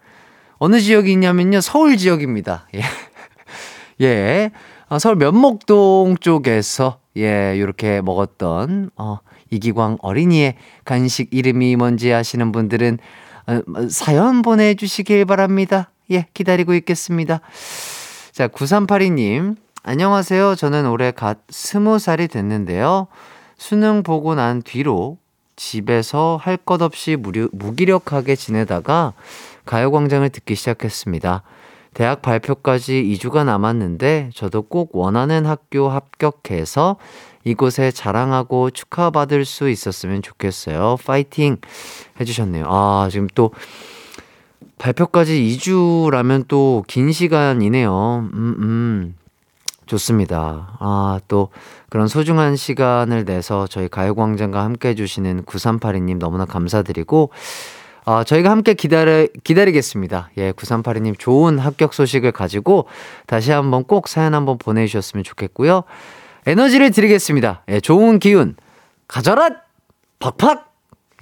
어느 지역이 있냐면요. 서울 지역입니다. 예. 예. 아, 서울 면목동 쪽에서, 예, 요렇게 먹었던, 어, 이기광 어린이의 간식 이름이 뭔지 아시는 분들은 어, 사연 보내주시길 바랍니다. 예, 기다리고 있겠습니다. 자, 9382님. 안녕하세요. 저는 올해 갓 스무 살이 됐는데요. 수능 보고 난 뒤로 집에서 할 것 없이 무료, 무기력하게 지내다가 가요광장을 듣기 시작했습니다. 대학 발표까지 2주가 남았는데 저도 꼭 원하는 학교 합격해서 이곳에 자랑하고 축하받을 수 있었으면 좋겠어요. 파이팅! 해주셨네요. 아, 지금 또 발표까지 2주라면 또 긴 시간이네요. 음, 음. 좋습니다. 아, 또 그런 소중한 시간을 내서 저희 가요광장과 함께 해주시는 9382님 너무나 감사드리고, 아, 저희가 함께 기다려, 기다리겠습니다. 예, 9382님 좋은 합격 소식을 가지고 다시 한번 꼭 사연 한번 보내주셨으면 좋겠고요. 에너지를 드리겠습니다. 예, 좋은 기운 가져라! 팍팍!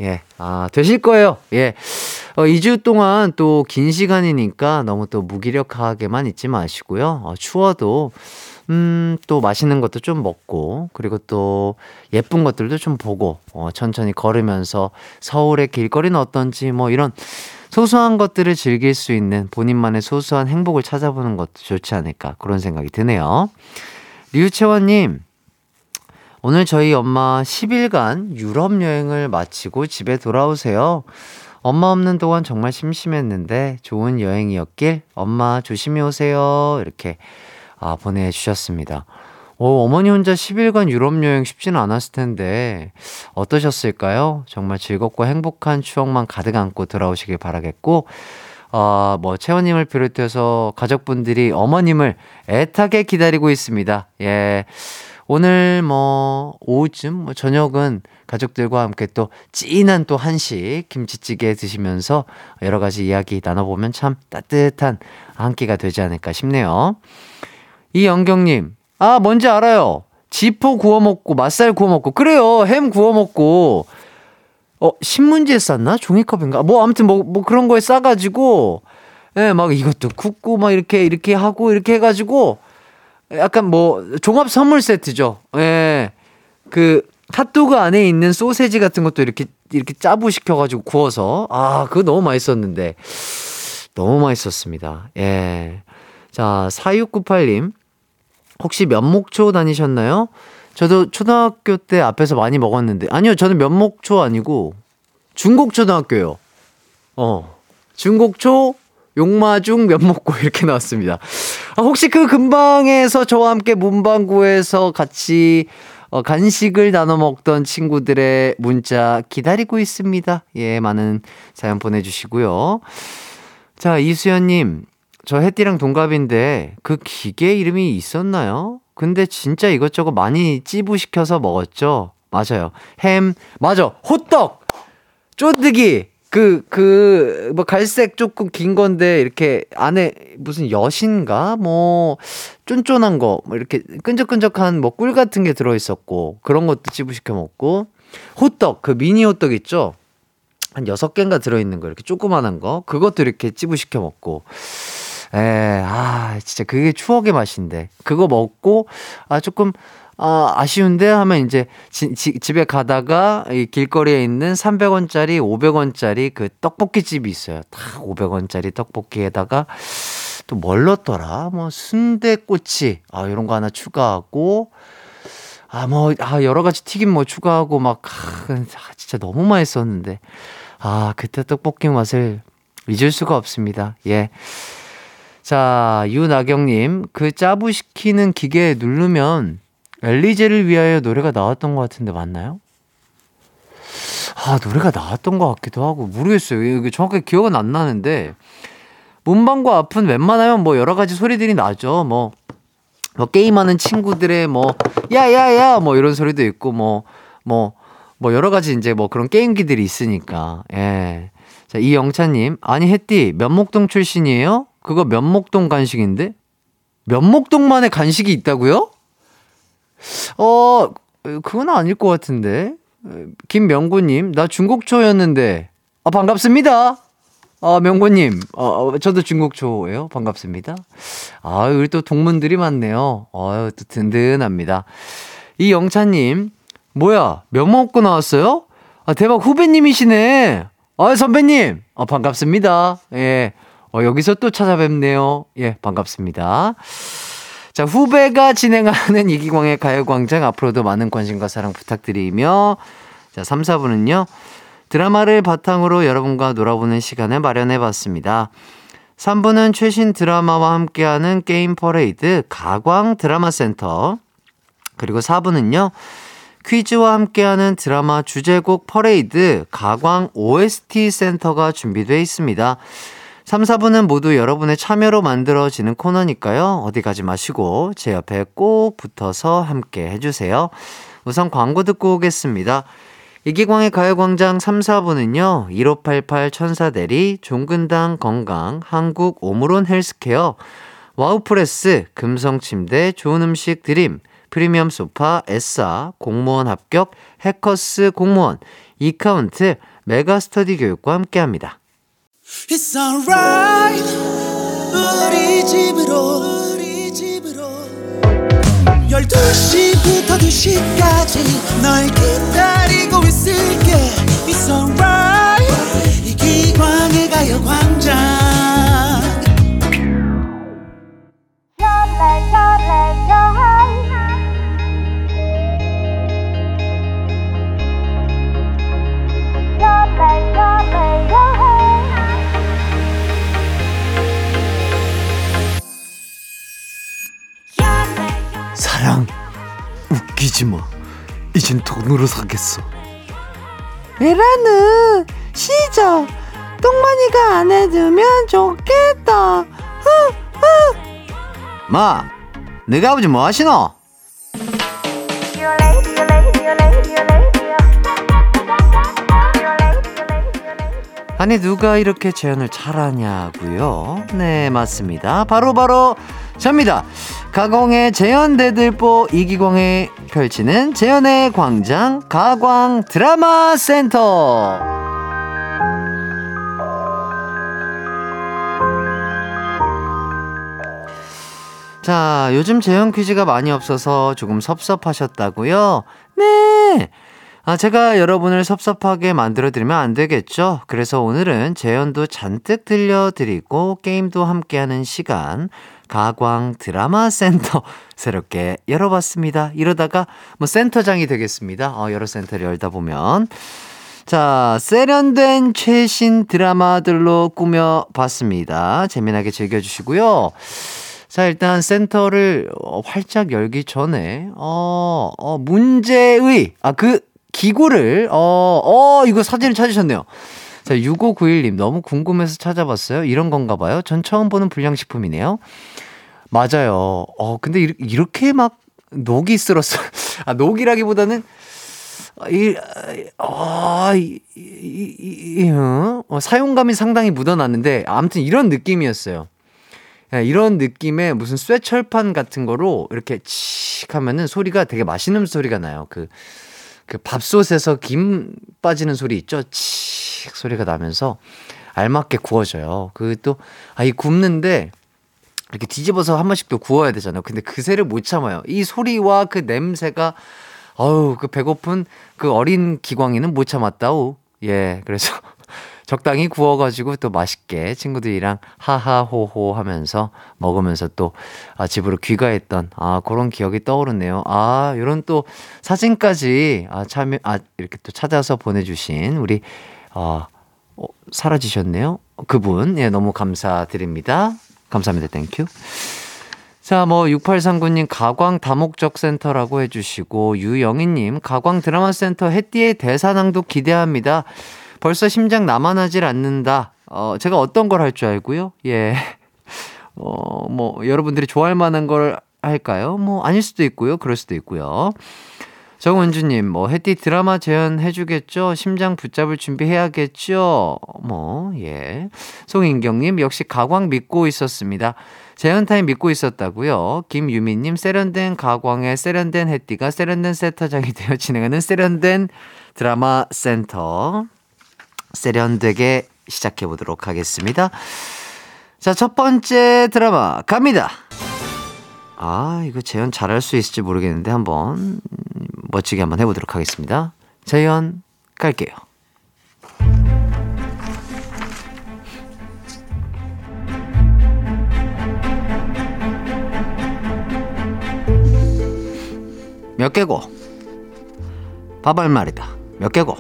예, 아, 되실 거예요. 예. 어, 2주 동안 또 긴 시간이니까 너무 또 무기력하게만 있지 마시고요. 어, 추워도, 음, 또 맛있는 것도 좀 먹고, 그리고 또 예쁜 것들도 좀 보고, 어, 천천히 걸으면서 서울의 길거리는 어떤지 뭐 이런 소소한 것들을 즐길 수 있는 본인만의 소소한 행복을 찾아보는 것도 좋지 않을까. 그런 생각이 드네요. 류채원님, 오늘 저희 엄마 10일간 유럽 여행을 마치고 집에 돌아오세요. 엄마 없는 동안 정말 심심했는데 좋은 여행이었길 엄마 조심히 오세요. 이렇게 아, 보내주셨습니다. 오, 어머니 혼자 10일간 유럽 여행 쉽지는 않았을 텐데 어떠셨을까요? 정말 즐겁고 행복한 추억만 가득 안고 돌아오시길 바라겠고 어, 뭐, 채원님을 비롯해서 가족분들이 어머님을 애타게 기다리고 있습니다. 예. 오늘 뭐, 오후쯤, 뭐, 저녁은 가족들과 함께 또 찐한 또 한식, 김치찌개 드시면서 여러 가지 이야기 나눠보면 참 따뜻한 한 끼가 되지 않을까 싶네요. 이영경님, 아, 뭔지 알아요. 지포 구워 먹고, 맛살 구워 먹고, 그래요. 햄 구워 먹고, 어, 신문지에 쌌나? 종이컵인가? 뭐, 아무튼 뭐, 뭐 그런 거에 싸가지고, 예, 막 이것도 굽고, 막 이렇게, 이렇게 하고, 이렇게 해가지고, 약간 뭐, 종합 선물 세트죠. 예. 그, 핫도그 안에 있는 소세지 같은 것도 이렇게, 이렇게 짜부 시켜가지고 구워서, 아, 그거 너무 맛있었는데. 너무 맛있었습니다. 예. 자, 4698님. 혹시 면목초 다니셨나요? 저도 초등학교 때 앞에서 많이 먹었는데 아니요 저는 면목초 아니고 중곡초등학교요. 어 중곡초 용마중 면목고 이렇게 나왔습니다. 아, 혹시 그 근방에서 저와 함께 문방구에서 같이 어, 간식을 나눠 먹던 친구들의 문자 기다리고 있습니다. 예, 많은 사연 보내주시고요. 자, 이수연님, 저 혜띠랑 동갑인데 그 기계 이름이 있었나요? 근데 진짜 이것저것 많이 찌부시켜서 먹었죠. 맞아요. 햄, 맞아. 호떡! 쫀득이! 그, 그, 뭐, 갈색 조금 긴 건데, 이렇게 안에 무슨 엿인가? 뭐, 쫀쫀한 거, 뭐, 이렇게 끈적끈적한 뭐, 꿀 같은 게 들어있었고, 그런 것도 찌부시켜 먹고, 호떡, 그 미니 호떡 있죠? 한 여섯 개인가 들어있는 거, 이렇게 조그만한 거, 그것도 이렇게 찌부시켜 먹고, 에, 아, 진짜 그게 추억의 맛인데. 그거 먹고, 아, 조금, 아, 아쉬운데 하면 이제 지, 지, 집에 가다가 이 길거리에 있는 300원짜리, 500원짜리 그 떡볶이 집이 있어요. 다 500원짜리 떡볶이에다가 또 뭘 넣었더라? 뭐 순대꼬치, 아, 이런 거 하나 추가하고 아, 뭐, 아, 여러 가지 튀김 뭐 추가하고 막, 아, 진짜 너무 맛있었는데. 아, 그때 떡볶이 맛을 잊을 수가 없습니다. 예. 자, 유나경님, 그 짜부시키는 기계 누르면 엘리제를 위하여 노래가 나왔던 것 같은데 맞나요? 아, 노래가 나왔던 것 같기도 하고, 모르겠어요. 이게 정확하게 기억은 안 나는데, 문방구 앞은 웬만하면 뭐 여러 가지 소리들이 나죠. 뭐, 뭐 게임하는 친구들의 뭐, 야 야 야! 뭐 이런 소리도 있고, 뭐, 뭐, 뭐 여러 가지 이제 뭐 그런 게임기들이 있으니까, 예. 자, 이영차님, 아니, 햇띠, 면목동 출신이에요? 그거 면목동 간식인데? 면목동만의 간식이 있다고요? 어, 그건 아닐 것 같은데. 김명구님, 나 중국초였는데. 아, 반갑습니다. 아, 명구님, 어, 어, 저도 중국초예요. 반갑습니다. 아, 우리 또 동문들이 많네요. 아유, 또 든든합니다. 이 영차님, 뭐야, 면 먹고 나왔어요? 아, 대박 후배님이시네. 아, 선배님, 아, 반갑습니다. 예. 어, 여기서 또 찾아뵙네요. 예, 반갑습니다. 자, 후배가 진행하는 이기광의 가요광장 앞으로도 많은 관심과 사랑 부탁드리며, 자, 3, 4분은요, 드라마를 바탕으로 여러분과 놀아보는 시간을 마련해 봤습니다. 3부는 최신 드라마와 함께하는 게임 퍼레이드 가광 드라마 센터. 그리고 4부는요. 퀴즈와 함께하는 드라마 주제곡 퍼레이드 가광 OST 센터가 준비되어 있습니다. 3, 4부는 모두 여러분의 참여로 만들어지는 코너니까요. 어디 가지 마시고 제 옆에 꼭 붙어서 함께 해주세요. 우선 광고 듣고 오겠습니다. 이기광의 가요광장 3, 4부는요, 1588 천사대리, 종근당 건강, 한국 오므론 헬스케어, 와우프레스, 금성침대, 좋은 음식 드림, 프리미엄 소파, 에싸, 공무원 합격, 해커스 공무원, 이카운트, 메가스터디 교육과 함께합니다. It's alright, 우리 집으로, 우리 집으로. 12시부터 2시까지 널 기다리고 있을 이젠 돈으로 사겠어
에라는 시저 똥마니가 안 해주면 좋겠다
마 너가 아버지 뭐 하시노? 아니 누가 이렇게 재현을 잘하냐고요? 네 맞습니다. 바로 바로 접니다. 가공의 재현 대들보 이기광의 펼치는 재현의 광장 가광 드라마 센터. 자, 요즘 재현 퀴즈가 많이 없어서 조금 섭섭하셨다고요? 네. 아, 제가 여러분을 섭섭하게 만들어드리면 안 되겠죠? 그래서 오늘은 재현도 잔뜩 들려드리고 게임도 함께하는 시간, 가광 드라마 센터 새롭게 열어봤습니다. 이러다가 뭐 센터장이 되겠습니다. 어, 여러 센터를 열다 보면. 자, 세련된 최신 드라마들로 꾸며봤습니다. 재미나게 즐겨주시고요. 자, 일단 센터를 어, 활짝 열기 전에, 어, 어, 문제의, 아, 그 기구를, 어, 어, 이거 사진을 찾으셨네요. 자, 6591님, 너무 궁금해서 찾아봤어요. 이런 건가 봐요. 전 처음 보는 불량식품이네요. 맞아요. 어, 근데 이렇게 막 녹이 쓸었어. 아, 녹이라기보다는, 이, 아, 이, 이, 이, 이, 어? 사용감이 상당히 묻어났는데, 아무튼 이런 느낌이었어요. 이런 느낌의 무슨 쇠철판 같은 거로 이렇게 칙 하면은 소리가 되게 맛있는 소리가 나요. 그, 그 밥솥에서 김 빠지는 소리 있죠? 칙 소리가 나면서 알맞게 구워져요. 그 또, 아, 이 굽는데 이렇게 뒤집어서 한 번씩 또 구워야 되잖아요. 근데 그새를 못 참아요. 이 소리와 그 냄새가 어우 그 배고픈 그 어린 기광이는 못 참았다우. 예, 그래서 적당히 구워가지고 또 맛있게 친구들이랑 하하호호 하면서 먹으면서 또 아, 집으로 귀가했던 아, 그런 기억이 떠오르네요. 아, 요런 또 사진까지 아, 참여, 아, 이렇게 또 찾아서 보내주신 우리, 아, 어, 사라지셨네요. 그분, 예, 너무 감사드립니다. 감사합니다. Thank you. 자, 뭐, 6839님, 가광 다목적 센터라고 해주시고, 유영희님, 가광 드라마 센터 햇띠의 대사 낭독도 기대합니다. 벌써 심장 남아나질 않는다. 어, 제가 어떤 걸 할 줄 알고요? 예. 어, 뭐, 여러분들이 좋아할 만한 걸 할까요? 뭐, 아닐 수도 있고요. 그럴 수도 있고요. 정은주님, 뭐, 햇띠 드라마 재현해주겠죠? 심장 붙잡을 준비해야겠죠? 뭐, 예. 송인경님, 역시 가광 믿고 있었습니다. 재현타임 믿고 있었다고요. 김유미님, 세련된 가광의 세련된 햇띠가 세련된 세터장이 되어 진행하는 세련된 드라마 센터. 세련되게 시작해 보도록 하겠습니다. 자, 첫 번째 드라마 갑니다. 아, 이거 재현 잘할 수 있을지 모르겠는데 한번 멋지게 한번 해보도록 하겠습니다. 재현 갈게요. 몇 개고? 밥알 말이다. 몇 개고?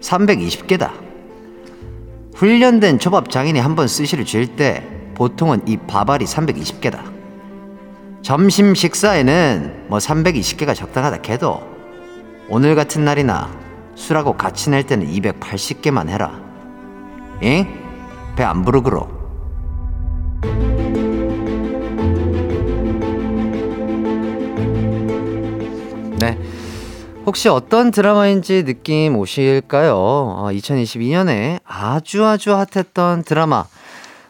320개다. 훈련된 초밥 장인이 한 번 스시를 쥘때 보통은 이 밥알이 320개다. 점심 식사에는 뭐 320개가 적당하다 해도 오늘 같은 날이나 술하고 같이 낼 때는 280개만 해라. 응? 배 안 부르그러. 네. 혹시 어떤 드라마인지 느낌 오실까요? 어, 2022년에 아주 아주 핫했던 드라마.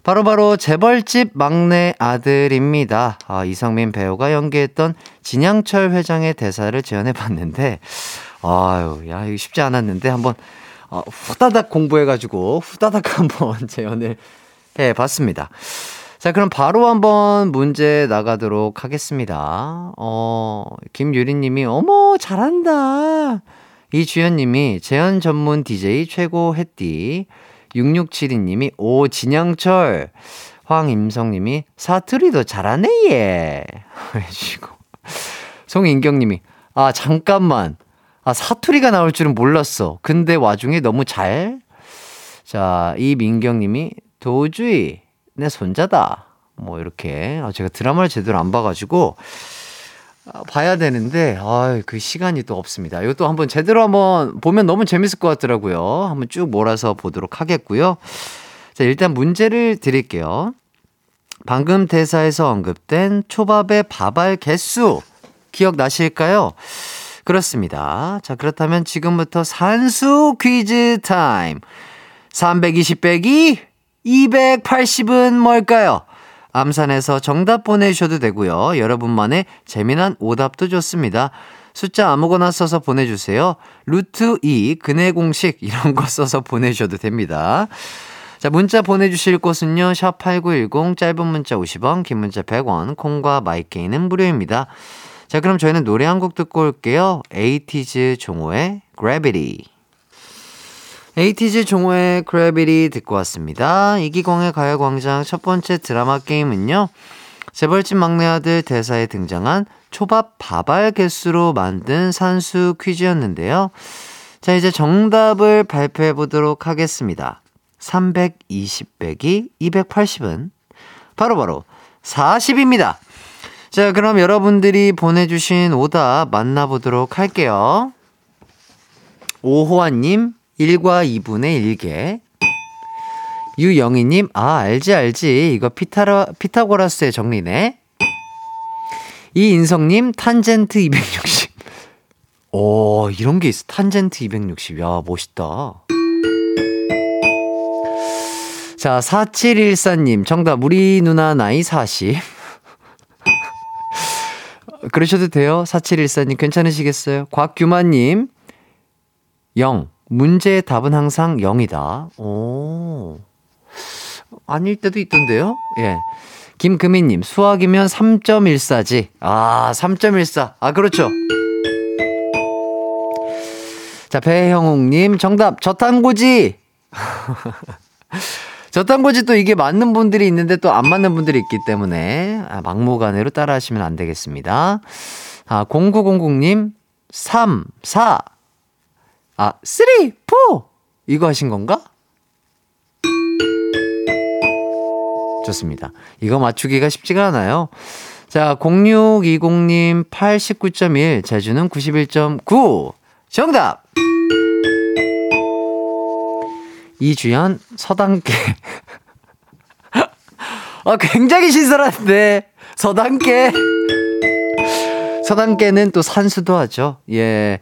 바로바로 바로 재벌집 막내 아들입니다. 아, 이성민 배우가 연기했던 진양철 회장의 대사를 재현해 봤는데, 아유, 야, 이거 쉽지 않았는데, 한번, 어, 후다닥 공부해가지고, 후다닥 한번 재현을 해 봤습니다. 자, 그럼 바로 한번 문제 나가도록 하겠습니다. 어, 김유리 님이, 어머, 잘한다. 이주연 님이 재현 전문 DJ 최고 햇띠. 6672님이, 오, 진영철. 황임성님이, 사투리도 잘하네, 예. 해주시고. 송인경님이, 아, 잠깐만. 아, 사투리가 나올 줄은 몰랐어. 근데 와중에 너무 잘. 자, 이민경님이, 도주의, 내 손자다. 뭐, 이렇게. 아, 제가 드라마를 제대로 안 봐가지고, 아, 봐야 되는데, 아, 그 시간이 또 없습니다. 이것도 한번 제대로 한번 보면 너무 재밌을 것 같더라고요. 한번 쭉 몰아서 보도록 하겠고요. 자, 일단 문제를 드릴게요. 방금 대사에서 언급된 초밥의 밥알 개수 기억나실까요? 그렇습니다. 자, 그렇다면 지금부터 산수 퀴즈 타임. 320 빼기 280은 뭘까요? 암산해서 정답 보내주셔도 되고요. 여러분만의 재미난 오답도 좋습니다. 숫자 아무거나 써서 보내주세요. 루트 2, 근의 공식 이런 거 써서 보내주셔도 됩니다. 자, 문자 보내주실 곳은요. 샵8910 짧은 문자 50원, 긴 문자 100원, 콩과 마이케이는 무료입니다. 자, 그럼 저희는 노래 한 곡 듣고 올게요. 에이티즈 종호의 Gravity. 에이티즈 종호의 Gravity 듣고 왔습니다. 이기광의 가요광장 첫 번째 드라마 게임은요. 재벌집 막내 아들 대사에 등장한 초밥 밥알 개수로 만든 산수 퀴즈였는데요. 자, 이제 정답을 발표해 보도록 하겠습니다. 320 빼기 280은 바로바로 40입니다. 자, 그럼 여러분들이 보내주신 오답 만나보도록 할게요. 오호환님, 1과 2분의 1개. 유영희님, 아, 알지, 알지. 이거 피타라, 피타고라스의 정리네. 이인성님, 탄젠트 260. 오, 이런 게 있어. 탄젠트 260. 야, 멋있다. 자, 4714님, 정답, 우리 누나 나이 40. 그러셔도 돼요. 4714님, 괜찮으시겠어요? 곽규만님, 0. 문제의 답은 항상 0이다. 오. 아닐 때도 있던데요? 예. 김금희님, 수학이면 3.14지. 아, 3.14. 아, 그렇죠. 자, 배형욱님, 정답, 저탄고지! 저탄고지 또 이게 맞는 분들이 있는데 또 안 맞는 분들이 있기 때문에 아, 막무가내로 따라 하시면 안 되겠습니다. 아, 0900님, 3, 4, 아, 3, 4! 이거 하신 건가? 좋습니다. 이거 맞추기가 쉽지가 않아요. 자, 0620님 89.1, 제주는 91.9. 정답! 이주연, 서당계. 아, 굉장히 신선한데. 서당계. 서당계는 또 산수도 하죠. 예.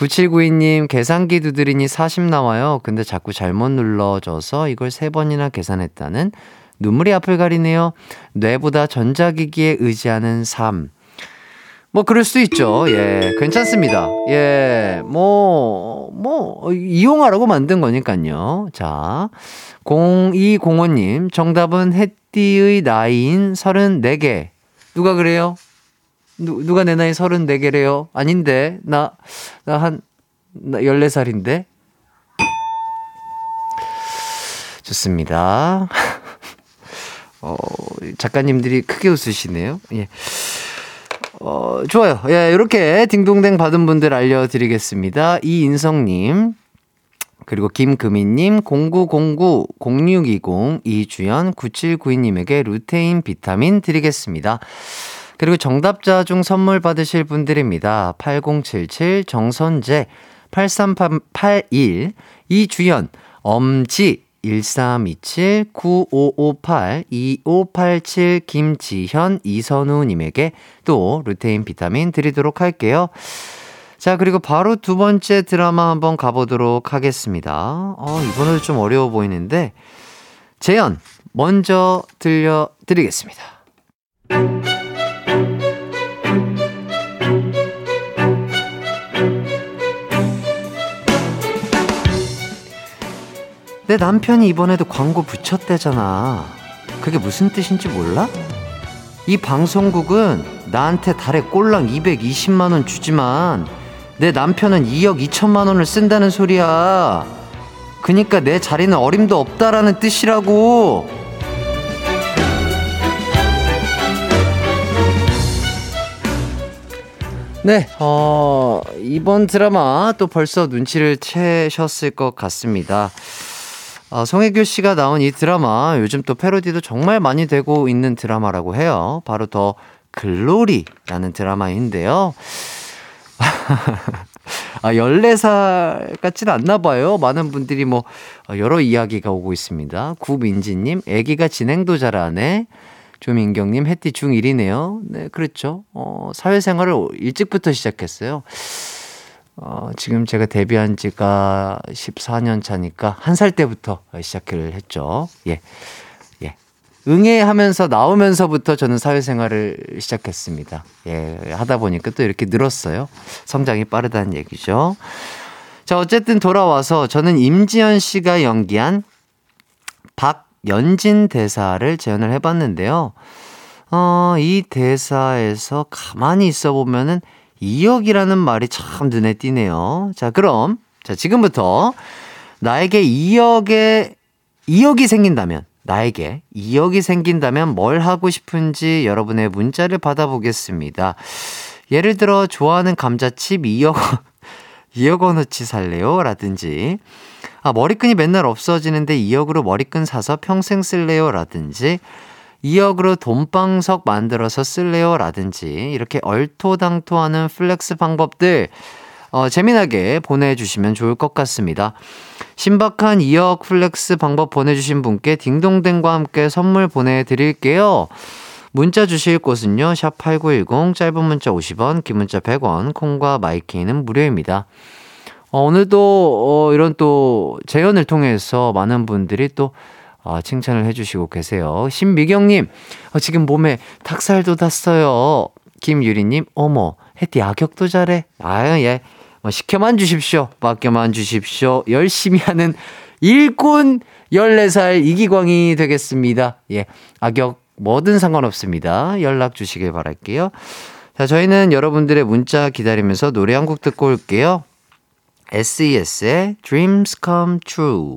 9792님, 계산기 두드리니 40 나와요. 근데 자꾸 잘못 눌러줘서 이걸 세 번이나 계산했다는 눈물이 앞을 가리네요. 뇌보다 전자기기에 의지하는 삶. 뭐, 그럴 수 있죠. 예, 괜찮습니다. 예, 뭐, 뭐, 이용하라고 만든 거니까요. 자, 0205님, 정답은 햇띠의 나이인 34개. 누가 그래요? 누, 누가 내 나이 34개래요? 아닌데, 나, 나 한, 나 14살인데? 좋습니다. 어, 작가님들이 크게 웃으시네요. 예. 어, 좋아요. 예, 이렇게 딩동댕 받은 분들 알려드리겠습니다. 이인성님, 그리고 김금희님, 0909, 0620, 이주연, 9792님에게 루테인 비타민 드리겠습니다. 그리고 정답자 중 선물 받으실 분들입니다. 8077, 정선재, 8381, 이주연, 엄지, 1327, 9558, 2587, 김지현, 이선우님에게 또 루테인 비타민 드리도록 할게요. 자, 그리고 바로 두 번째 드라마 한번 가보도록 하겠습니다. 어, 이번에도 좀 어려워 보이는데, 재현, 먼저 들려드리겠습니다. 내 남편이 이번에도 광고 붙였대잖아. 그게 무슨 뜻인지 몰라? 이 방송국은 나한테 달에 꼴랑 220만원 주지만 내 남편은 2억 2천만 원을 쓴다는 소리야. 그니까 내 자리는 어림도 없다라는 뜻이라고. 네, 어, 이번 드라마 또 벌써 눈치를 채셨을 것 같습니다. 어, 송혜교 씨가 나온 이 드라마 요즘 또 패러디도 정말 많이 되고 있는 드라마라고 해요. 바로 더 글로리라는 드라마인데요. 아, 14살 같지는 않나 봐요. 많은 분들이 뭐 어, 여러 이야기가 오고 있습니다. 구민지님, 애기가 진행도 잘하네. 조민경님, 햇띠 중1이네요. 네, 그렇죠. 어, 사회생활을 일찍부터 시작했어요. 어, 지금 제가 데뷔한 지가 14년 차니까 한 살 때부터 시작을 했죠. 예. 예. 응애하면서 나오면서부터 저는 사회생활을 시작했습니다. 예. 하다 보니까 또 이렇게 늘었어요. 성장이 빠르다는 얘기죠. 자, 어쨌든 돌아와서 저는 임지연 씨가 연기한 박연진 대사를 재현을 해봤는데요. 어, 이 대사에서 가만히 있어 보면은 2억이라는 말이 참 눈에 띄네요. 자, 그럼, 자, 지금부터 나에게 2억에, 2억이 생긴다면, 나에게 2억이 생긴다면 뭘 하고 싶은지 여러분의 문자를 받아보겠습니다. 예를 들어, 좋아하는 감자칩 2억, 2억 원어치 살래요? 라든지, 아, 머리끈이 맨날 없어지는데 2억으로 머리끈 사서 평생 쓸래요? 라든지, 2억으로 돈방석 만들어서 쓸래요? 라든지 이렇게 얼토당토하는 flex 방법들 어, 재미나게 보내주시면 좋을 것 같습니다. 신박한 2억 flex 방법 보내주신 분께 딩동댕과 함께 선물 보내드릴게요. 문자 주실 곳은요, 샵8910, 짧은 문자 50원, 긴 문자 100원, 콩과 마이케이는 무료입니다. 어, 오늘도, 어, 이런 또, 재연을 통해서 많은 분들이 또, 어, 칭찬을 해주시고 계세요. 신미경님, 어, 지금 몸에 닭살 돋았어요. 김유리님, 어머, 혜띠 악역도 잘해. 아유, 예. 뭐 시켜만 주십시오. 맡겨만 주십시오. 열심히 하는 일꾼 14살 이기광이 되겠습니다. 예. 악역 뭐든 상관없습니다. 연락 주시길 바랄게요. 자, 저희는 여러분들의 문자 기다리면서 노래 한 곡 듣고 올게요. SES의 Dreams Come True.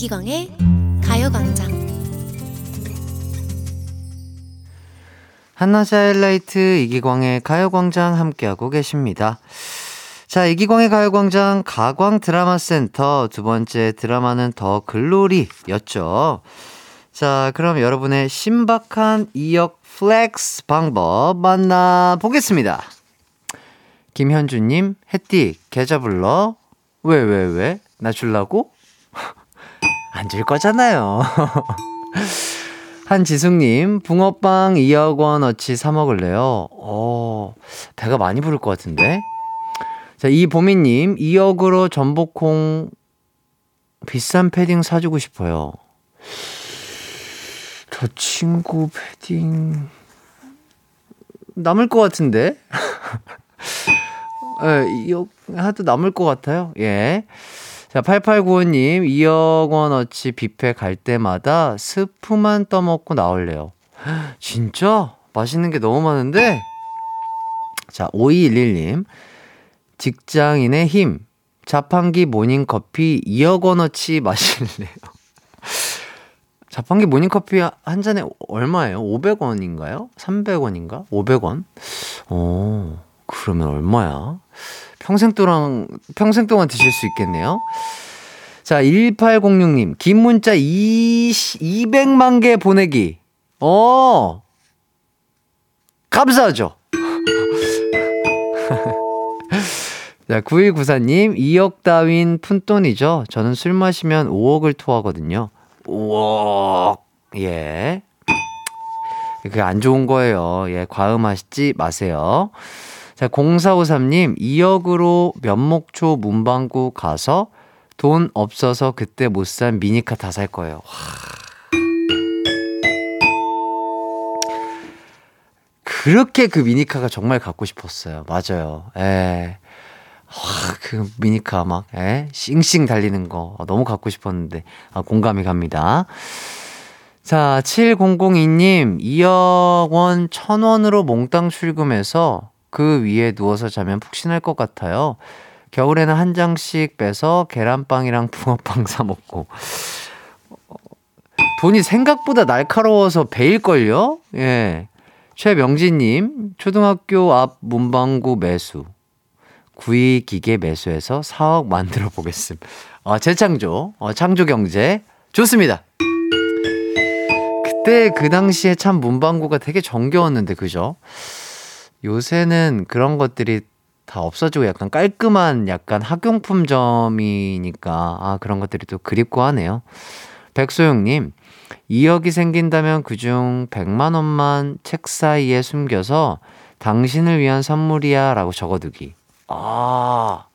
이기광의 가요광장
한낮의 하이라이트 이기광의 가요광장 함께하고 계십니다. 자, 이기광의 가요광장 가광 드라마 센터 두 번째 드라마는 더 글로리였죠. 자, 그럼 여러분의 신박한 2억 flex 방법 만나보겠습니다. 김현주님, 햇띠, 계좌 불러. 왜, 왜, 왜? 나 줄라고? 안 줄 거잖아요. 한지숙님, 붕어빵 2억 원어치 사 먹을래요? 어, 배가 많이 부를 것 같은데? 자, 이보미님, 2억으로 전복콩 비싼 패딩 사주고 싶어요. 저 친구 패딩, 남을 것 같은데? 예, 2억 하도 남을 것 같아요. 예. 자, 8895님, 2억 원어치 뷔페 갈 때마다 스프만 떠먹고 나올래요. 진짜? 맛있는 게 너무 많은데? 자, 5211님, 직장인의 힘, 자판기 모닝커피 2억 원어치 마실래요? 자판기 모닝커피 한 잔에 얼마예요? 500원인가요? 300원인가? 500원? 어, 그러면 얼마야? 평생 동안, 평생 동안 드실 수 있겠네요. 자, 1806님, 긴 문자 20, 200만 개 보내기. 어, 감사하죠. 자, 9194님, 2억 따윈 푼돈이죠. 저는 술 마시면 5억을 토하거든요. 5억. 예. 그게 안 좋은 거예요. 예, 과음하시지 마세요. 자, 0453님, 2억으로 면목초 문방구 가서 돈 없어서 그때 못 산 미니카 다 살 거예요. 와. 그렇게 그 미니카가 정말 갖고 싶었어요. 맞아요. 예. 와, 그 미니카 막, 예? 싱싱 달리는 거 너무 갖고 싶었는데, 아, 공감이 갑니다. 자, 7002님, 2억 원 1000원으로 몽땅 출금해서 그 위에 누워서 자면 푹신할 것 같아요. 겨울에는 한 장씩 빼서 계란빵이랑 붕어빵 사 먹고. 돈이 생각보다 날카로워서 베일걸요? 예. 최명진님, 초등학교 앞 문방구 매수. 구이 기계 매수해서 4억 만들어 보겠음. 아, 재창조, 어, 창조 경제. 좋습니다. 그때 그 당시에 참 문방구가 되게 정겨웠는데, 그죠? 요새는 그런 것들이 다 없어지고 약간 깔끔한 약간 학용품점이니까, 아, 그런 것들이 또 그립고 하네요. 백소영님, 2억이 생긴다면 그중 100만 원만 책 사이에 숨겨서 당신을 위한 선물이야 라고 적어두기. 아,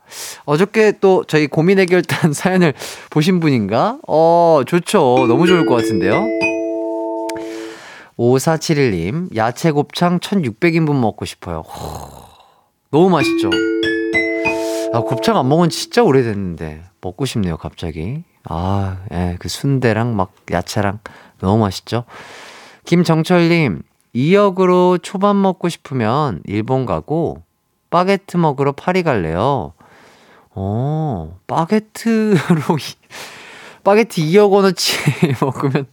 어저께 또 저희 고민 해결단 사연을 보신 분인가? 어, 좋죠. 너무 좋을 것 같은데요. 5471님, 야채 곱창 1600인분 먹고 싶어요. 호, 너무 맛있죠? 아, 곱창 안 먹은 진짜 오래됐는데. 먹고 싶네요, 갑자기. 아, 예, 그 순대랑 막 야채랑 너무 맛있죠? 김정철님, 2억으로 초밥 먹고 싶으면 일본 가고, 바게트 먹으러 파리 갈래요. 어, 바게트로, 바게트 2억 원어치 먹으면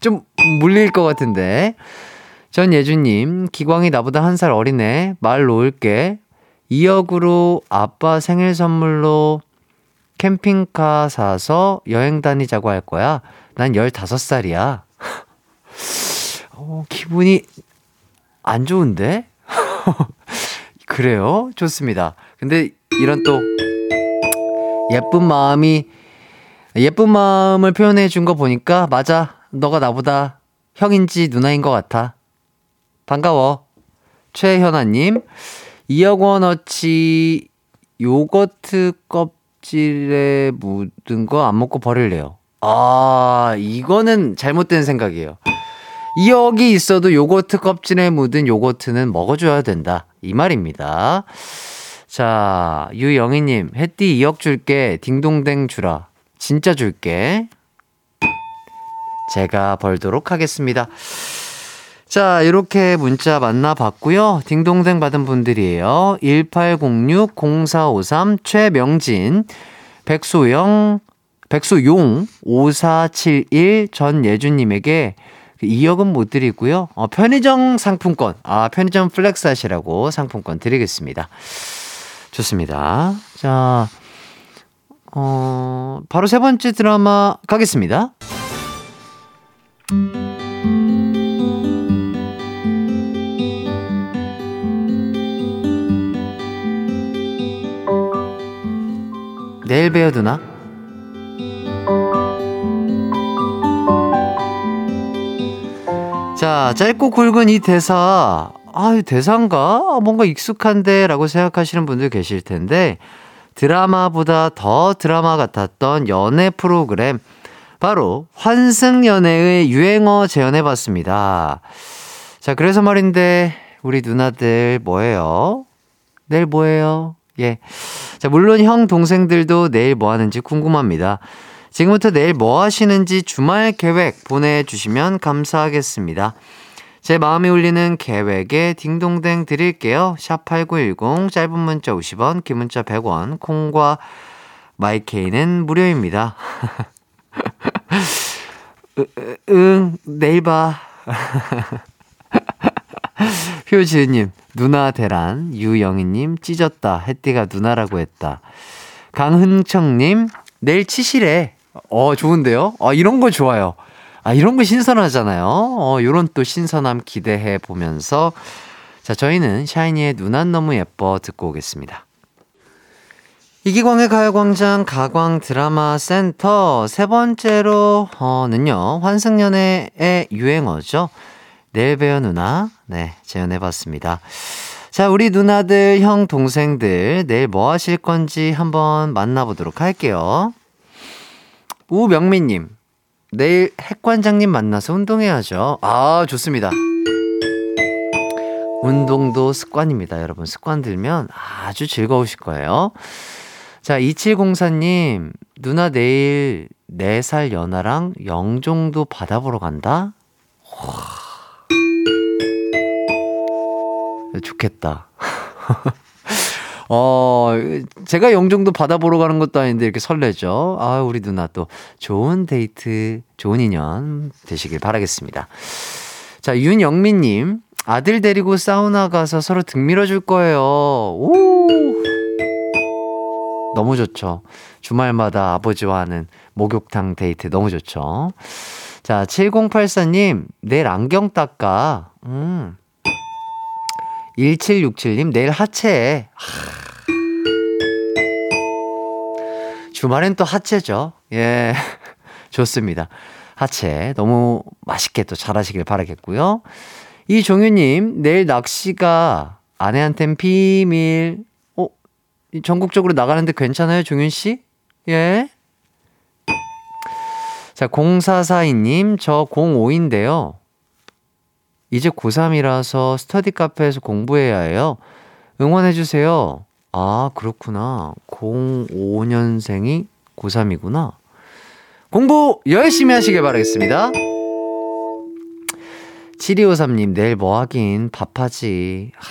좀 물릴 것 같은데. 전예주님, 기광이 나보다 한 살 어리네. 말 놓을게. 2억으로 아빠 생일 선물로 캠핑카 사서 여행 다니자고 할 거야. 난 15살이야. 어, 기분이 안 좋은데? 그래요? 좋습니다. 근데 이런 또 예쁜 마음이 예쁜 마음을 표현해 준 거 보니까 맞아. 너가 나보다 형인지 누나인 것 같아. 반가워. 최현아님, 2억 원어치 요거트 껍질에 묻은 거 안 먹고 버릴래요. 아, 이거는 잘못된 생각이에요. 2억이 있어도 요거트 껍질에 묻은 요거트는 먹어줘야 된다. 이 말입니다. 자, 유영희님, 햇띠 2억 줄게. 딩동댕 주라. 진짜 줄게. 제가 벌도록 하겠습니다. 자, 이렇게 문자 만나봤고요. 딩동댕 받은 분들이에요. 1806-0453 최명진, 백소영, 백소용, 5471 전예준님에게 2억은 못 드리고요. 어, 편의점 상품권, 아, 편의점 flex 하시라고 상품권 드리겠습니다. 좋습니다. 자, 어, 바로 세 번째 드라마 가겠습니다. 내일 봬요, 누나. 자, 짧고 굵은 이 대사. 아, 대사인가? 뭔가 익숙한데? 라고 생각하시는 분들 계실 텐데, 드라마보다 더 드라마 같았던 연애 프로그램. 바로 환승연애의 유행어 재현해봤습니다. 자, 그래서 말인데, 우리 누나들 뭐예요? 내일 뭐예요? 예. 자, 물론 형, 동생들도 내일 뭐 하는지 궁금합니다. 지금부터 내일 뭐 하시는지 주말 계획 보내주시면 감사하겠습니다. 제 마음이 울리는 계획에 딩동댕 드릴게요. 샵8910 짧은 문자 50원, 긴 문자 100원, 콩과 마이케이는 무료입니다. 으, 응, 내일 봐. 효지은님, 누나 대란, 유영희님, 찢었다. 햇띠가 누나라고 했다. 강흥청님, 내일 치실해. 어, 좋은데요? 어, 이런 거 좋아요. 아, 이런 거 신선하잖아요. 어, 요런 또 신선함 기대해 보면서. 자, 저희는 샤이니의 누난 너무 예뻐 듣고 오겠습니다. 이기광의 가요광장 가광 드라마 센터 세 번째로, 어,는요, 환승연애의 유행어죠. 내일 봬요 누나. 네, 재현해봤습니다. 자, 우리 누나들, 형, 동생들, 내일 뭐 하실 건지 한번 만나보도록 할게요. 우명민님, 내일 핵관장님 만나서 운동해야죠. 아, 좋습니다. 운동도 습관입니다, 여러분. 습관 들면 아주 즐거우실 거예요. 자, 2704님, 누나 내일 4살 연하랑 영종도 바다 보러 간다? 와. 좋겠다. 어, 제가 영종도 바다 보러 가는 것도 아닌데 이렇게 설레죠. 아, 우리 누나 또 좋은 데이트, 좋은 인연 되시길 바라겠습니다. 자, 윤영민님, 아들 데리고 사우나 가서 서로 등 밀어줄 거예요. 오! 너무 좋죠. 주말마다 아버지와 하는 목욕탕 데이트 너무 좋죠. 자, 7084님, 내일 안경 닦아. 음. 1767님, 내일 하체. 하. 주말엔 또 하체죠. 예. 좋습니다. 하체. 너무 맛있게 또 잘하시길 바라겠고요. 이종유님, 내일 낚시가 아내한텐 비밀. 어? 전국적으로 나가는데 괜찮아요, 종윤 씨? 예. 자, 0442님, 저 05인데요. 이제 고3이라서 스터디 카페에서 공부해야 해요. 응원해주세요. 아, 그렇구나. 05년생이 고3이구나. 공부 열심히 하시길 바라겠습니다. 7253님, 내일 뭐 하긴 밥하지. 아,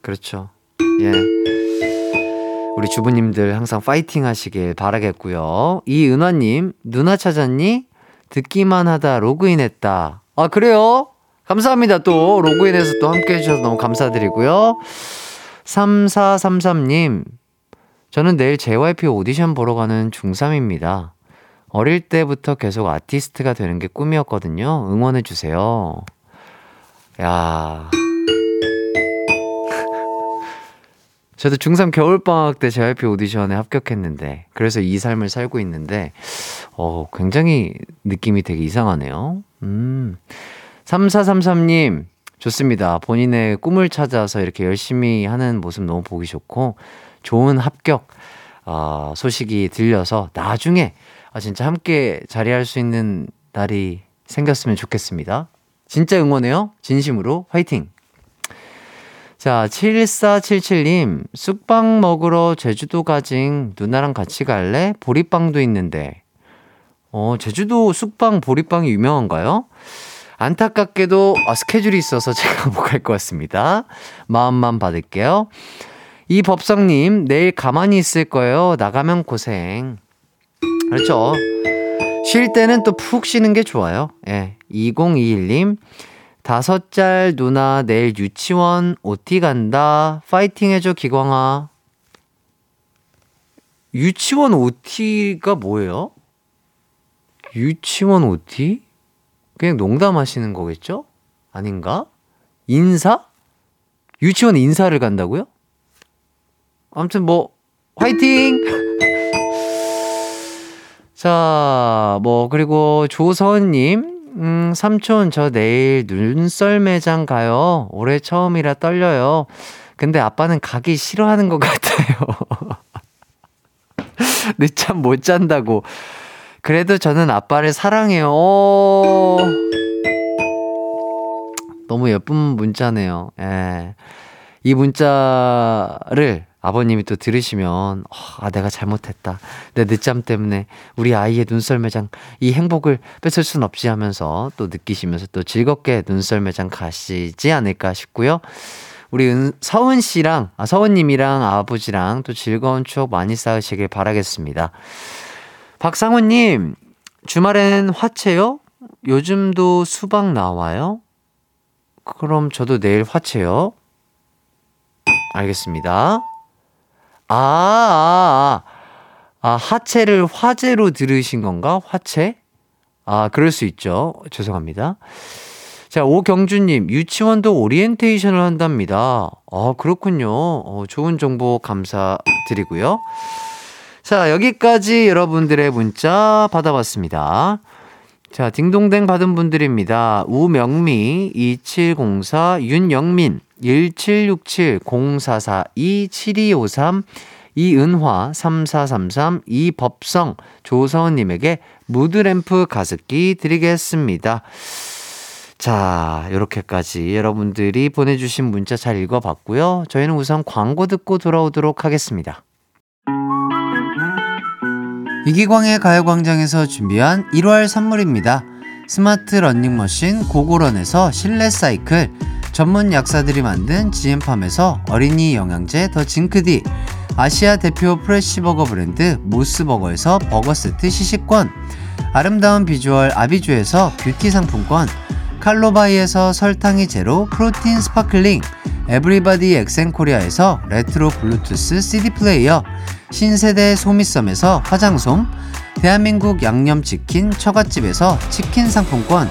그렇죠. 예. 우리 주부님들 항상 파이팅 하시길 바라겠고요. 이은화님, 누나 찾았니? 듣기만 하다 로그인 했다. 아, 그래요? 감사합니다. 또 로그인해서 또 함께 해주셔서 너무 감사드리고요. 3433님, 저는 내일 JYP 오디션 보러 가는 중3입니다. 어릴 때부터 계속 아티스트가 되는 게 꿈이었거든요. 응원해주세요. 야 저도 중3 겨울방학 때 JYP 오디션에 합격했는데, 그래서 이 삶을 살고 있는데, 어, 굉장히 느낌이 되게 이상하네요. 음. 3433님, 좋습니다. 본인의 꿈을 찾아서 이렇게 열심히 하는 모습 너무 보기 좋고, 좋은 합격, 어, 소식이 들려서 나중에 아, 진짜 함께 자리할 수 있는 날이 생겼으면 좋겠습니다. 진짜 응원해요. 진심으로 화이팅! 자, 7477님, 쑥빵 먹으러 제주도 가징 누나랑 같이 갈래? 보리빵도 있는데. 어, 제주도 쑥빵, 보리빵이 유명한가요? 안타깝게도 아, 스케줄이 있어서 제가 못 갈 것 같습니다. 마음만 받을게요. 이 법성님, 내일 가만히 있을 거예요. 나가면 고생. 그렇죠. 쉴 때는 또 푹 쉬는 게 좋아요. 예. 2021님, 다섯 짤 누나 내일 유치원 OT 간다. 파이팅 해줘, 기광아. 유치원 OT가 뭐예요? 유치원 OT? 그냥 농담하시는 거겠죠? 아닌가? 인사? 유치원 인사를 간다고요? 아무튼 뭐, 화이팅! 자, 뭐, 그리고 조서은님, 음, 삼촌, 저 내일 눈썰 매장 가요. 올해 처음이라 떨려요. 근데 아빠는 가기 싫어하는 것 같아요. 늦잠 못 잔다고. 그래도 저는 아빠를 사랑해요. 오. 너무 예쁜 문자네요. 예. 이 문자를 아버님이 또 들으시면 아 내가 잘못했다 내 늦잠 때문에 우리 아이의 눈썰매장 이 행복을 뺏을 순 없지 하면서 또 느끼시면서 또 즐겁게 눈썰매장 가시지 않을까 싶고요 우리 은, 서은 씨랑 아, 서은님이랑 아버지랑 또 즐거운 추억 많이 쌓으시길 바라겠습니다 박상훈님 주말엔 화채요? 요즘도 수박 나와요? 그럼 저도 내일 화채요. 알겠습니다. 아, 아, 아, 아, 하체를 화제로 들으신 건가? 화체? 아, 그럴 수 있죠. 죄송합니다. 자, 오경주님, 유치원도 오리엔테이션을 한답니다. 아, 그렇군요. 어, 좋은 정보 감사드리고요. 자, 여기까지 여러분들의 문자 받아봤습니다. 자, 딩동댕 받은 분들입니다. 우명미, 2704, 윤영민, 1767 044 27253 이은화 3433 이법성 조서은님에게 무드램프 가습기 드리겠습니다. 자, 이렇게까지 여러분들이 보내주신 문자 잘 읽어봤고요. 저희는 우선 광고 듣고 돌아오도록 하겠습니다. 이기광의 가요광장에서 준비한 1월 선물입니다. 스마트 러닝머신 고고런에서 실내 사이클 전문 약사들이 만든 지엠팜에서 어린이 영양제 더 징크디 아시아 대표 fresh버거 브랜드 모스버거에서 버거 세트 시식권 아름다운 비주얼 아비주에서 뷰티 상품권 칼로바이에서 설탕이 제로 프로틴 스파클링 에브리바디 엑센코리아에서 레트로 블루투스 CD 플레이어 신세대 소미섬에서 화장솜 대한민국 양념치킨 처갓집에서 치킨 상품권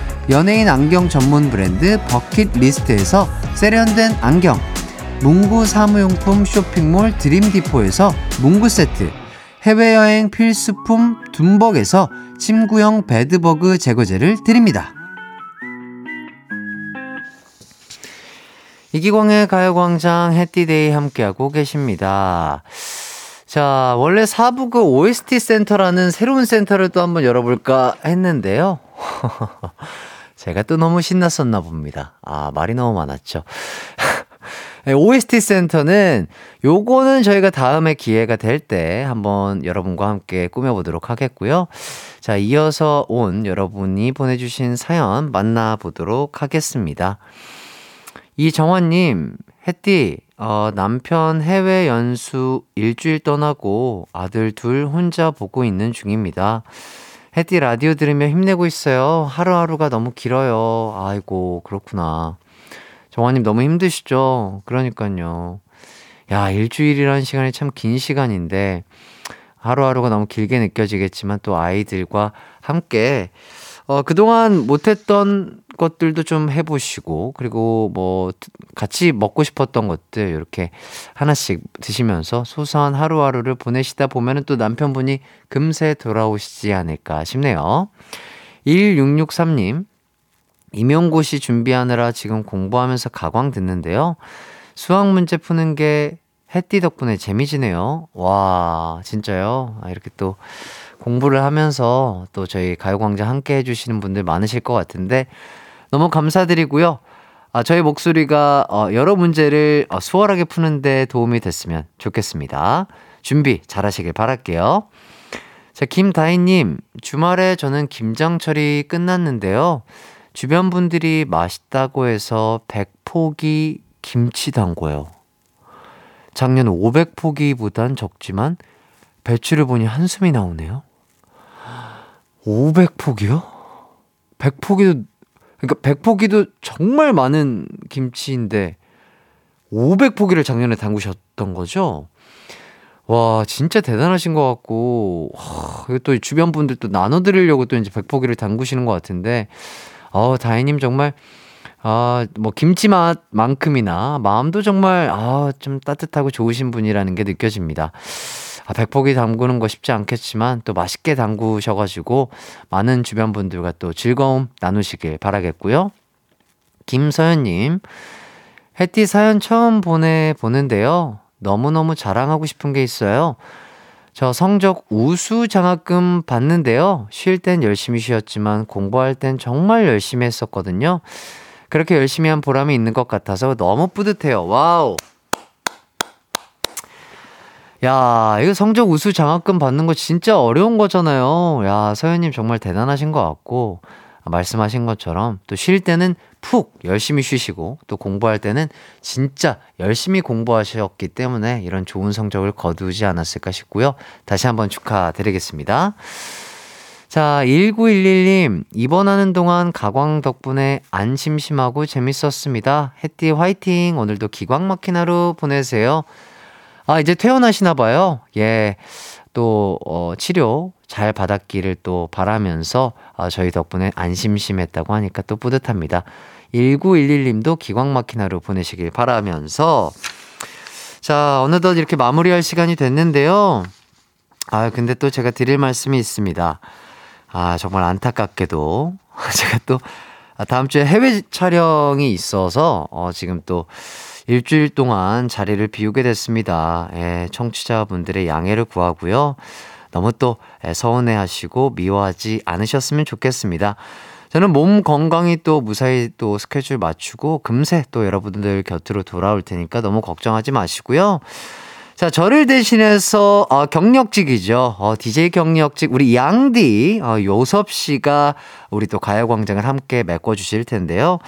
연예인 안경 전문 브랜드 버킷 리스트에서 세련된 안경 문구 사무용품 쇼핑몰 드림디포에서 문구 세트 해외여행 필수품 둠벅에서 침구형 bedbug 제거제를 드립니다. 이기광의 가요광장 해띠데이 함께하고 계십니다. 자, 원래 사부 그 OST 센터라는 새로운 센터를 또 한번 열어볼까 했는데요. 제가 또 너무 신났었나 봅니다. 아, 말이 너무 많았죠. 네, OST 센터는 요거는 저희가 다음에 기회가 될 때 한번 여러분과 함께 꾸며보도록 하겠고요. 자, 이어서 온 여러분이 보내주신 사연 만나보도록 하겠습니다. 이정환님, 햇띠, 어, 남편 해외 연수 일주일 떠나고 아들 둘 혼자 보고 있는 중입니다. 햇띠 라디오 들으며 힘내고 있어요. 하루하루가 너무 길어요. 아이고, 그렇구나. 정환님 너무 힘드시죠? 그러니까요. 야, 일주일이라는 시간이 참 긴 시간인데, 하루하루가 너무 길게 느껴지겠지만 또 아이들과 함께 어, 그동안 못했던 것들도 좀 해보시고, 그리고 뭐, 같이 먹고 싶었던 것들, 이렇게 하나씩 드시면서 소소한 하루하루를 보내시다 보면은 또 남편분이 금세 돌아오시지 않을까 싶네요. 1663님, 임용고시 준비하느라 지금 공부하면서 가광 듣는데요. 수학 문제 푸는 게 햇띠 덕분에 재미지네요. 와, 진짜요? 아, 이렇게 또 공부를 하면서 또 저희 가요광장 함께 해주시는 분들 많으실 것 같은데 너무 감사드리고요. 아, 저희 목소리가 어, 여러 문제를 어, 수월하게 푸는데 도움이 됐으면 좋겠습니다. 준비 잘 하시길 바랄게요. 자, 김다희님, 주말에 저는 김장철이 끝났는데요. 주변 분들이 맛있다고 해서 100포기 김치 담궈요. 작년 500포기보단 적지만 배추를 보니 한숨이 나오네요. 500포기요? 100포기도, 그러니까 100포기도 정말 많은 김치인데 500포기를 작년에 담그셨던 거죠? 와, 진짜 대단하신 것 같고, 와, 또 주변 분들 또 나눠드리려고 또 이제 100포기를 담그시는 것 같은데, 어, 다혜님 정말, 아, 뭐, 김치 맛만큼이나 마음도 정말, 아, 좀 따뜻하고 좋으신 분이라는 게 느껴집니다. 아, 백포기 담그는 거 쉽지 않겠지만 또 맛있게 담그셔가지고 많은 주변 분들과 또 즐거움 나누시길 바라겠고요. 김서연님, 해띠 사연 처음 보내 보는데요. 너무너무 자랑하고 싶은 게 있어요. 저 성적 우수 장학금 받는데요. 쉴 땐 열심히 쉬었지만 공부할 땐 정말 열심히 했었거든요. 그렇게 열심히 한 보람이 있는 것 같아서 너무 뿌듯해요. 와우! 야, 이거 성적 우수 장학금 받는 거 진짜 어려운 거잖아요. 야, 서현님 정말 대단하신 것 같고, 말씀하신 것처럼 또 쉴 때는 푹 열심히 쉬시고, 또 공부할 때는 진짜 열심히 공부하셨기 때문에 이런 좋은 성적을 거두지 않았을까 싶고요. 다시 한번 축하드리겠습니다. 자, 1911님, 입원하는 동안 가광 덕분에 안 심심하고 재밌었습니다. 해띠 화이팅! 오늘도 기광 막힌 하루 보내세요. 아, 이제 퇴원하시나 봐요. 예. 또, 어, 치료 잘 받았기를 또 바라면서 어, 저희 덕분에 안심심했다고 하니까 또 뿌듯합니다. 1911님도 기광 막힌 하루 보내시길 바라면서 자, 어느덧 이렇게 마무리할 시간이 됐는데요. 아, 근데 또 제가 드릴 말씀이 있습니다. 아, 정말 안타깝게도 제가 또 다음 주에 해외 촬영이 있어서 어, 지금 또 일주일 동안 자리를 비우게 됐습니다. 예, 청취자분들의 양해를 구하고요. 너무 또 예, 서운해 하시고 미워하지 않으셨으면 좋겠습니다. 저는 몸 건강히 또 무사히 또 스케줄 맞추고 금세 또 여러분들 곁으로 돌아올 테니까 너무 걱정하지 마시고요. 자, 저를 대신해서 어, 경력직이죠. 어, DJ 경력직 우리 양디 어, 요섭 씨가 우리 또 가요광장을 함께 메꿔 주실 텐데요.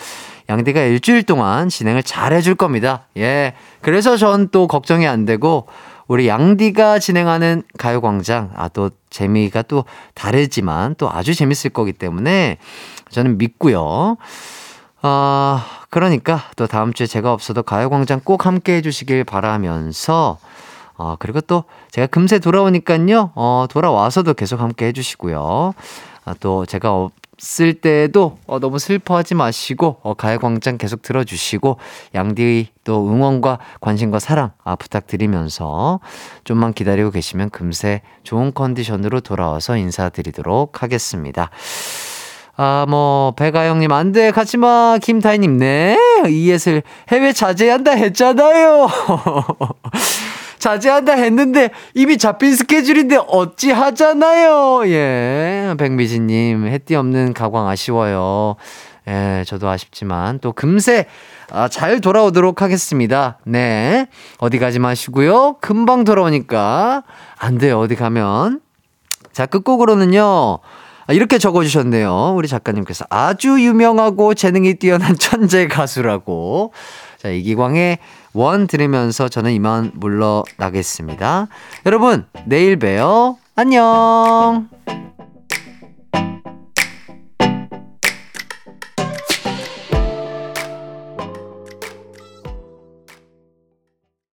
양디가 일주일 동안 진행을 잘 해줄 겁니다. 예. 그래서 전 또 걱정이 안 되고, 우리 양디가 진행하는 가요광장, 아, 또 재미가 또 다르지만 또 아주 재밌을 거기 때문에 저는 믿고요. 아, 그러니까 또 다음 주에 제가 없어도 가요광장 꼭 함께 해주시길 바라면서, 어, 그리고 또 제가 금세 돌아오니까요, 어, 돌아와서도 계속 함께 해주시고요. 아, 또 제가 쓸 때도 어, 너무 슬퍼하지 마시고 어, 가요광장 계속 들어주시고 양디의 또 응원과 관심과 사랑 아, 부탁드리면서 좀만 기다리고 계시면 금세 좋은 컨디션으로 돌아와서 인사드리도록 하겠습니다. 아, 뭐, 배가영님, 안 돼, 가지 마. 김다희님, 네. 이예슬, 해외 자제한다 했잖아요. 자제한다 했는데 이미 잡힌 스케줄인데 어찌 하잖아요. 예. 백미진님, 해띠 없는 가광 아쉬워요. 예, 저도 아쉽지만 또 금세 아, 잘 돌아오도록 하겠습니다. 네. 어디 가지 마시고요. 금방 돌아오니까 안 돼요. 어디 가면. 자, 끝곡으로는요. 아, 이렇게 적어주셨네요. 우리 작가님께서 아주 유명하고 재능이 뛰어난 천재 가수라고. 자, 이기광의 원 들으면서 저는 이만 물러나겠습니다. 여러분, 내일 봬요. 안녕!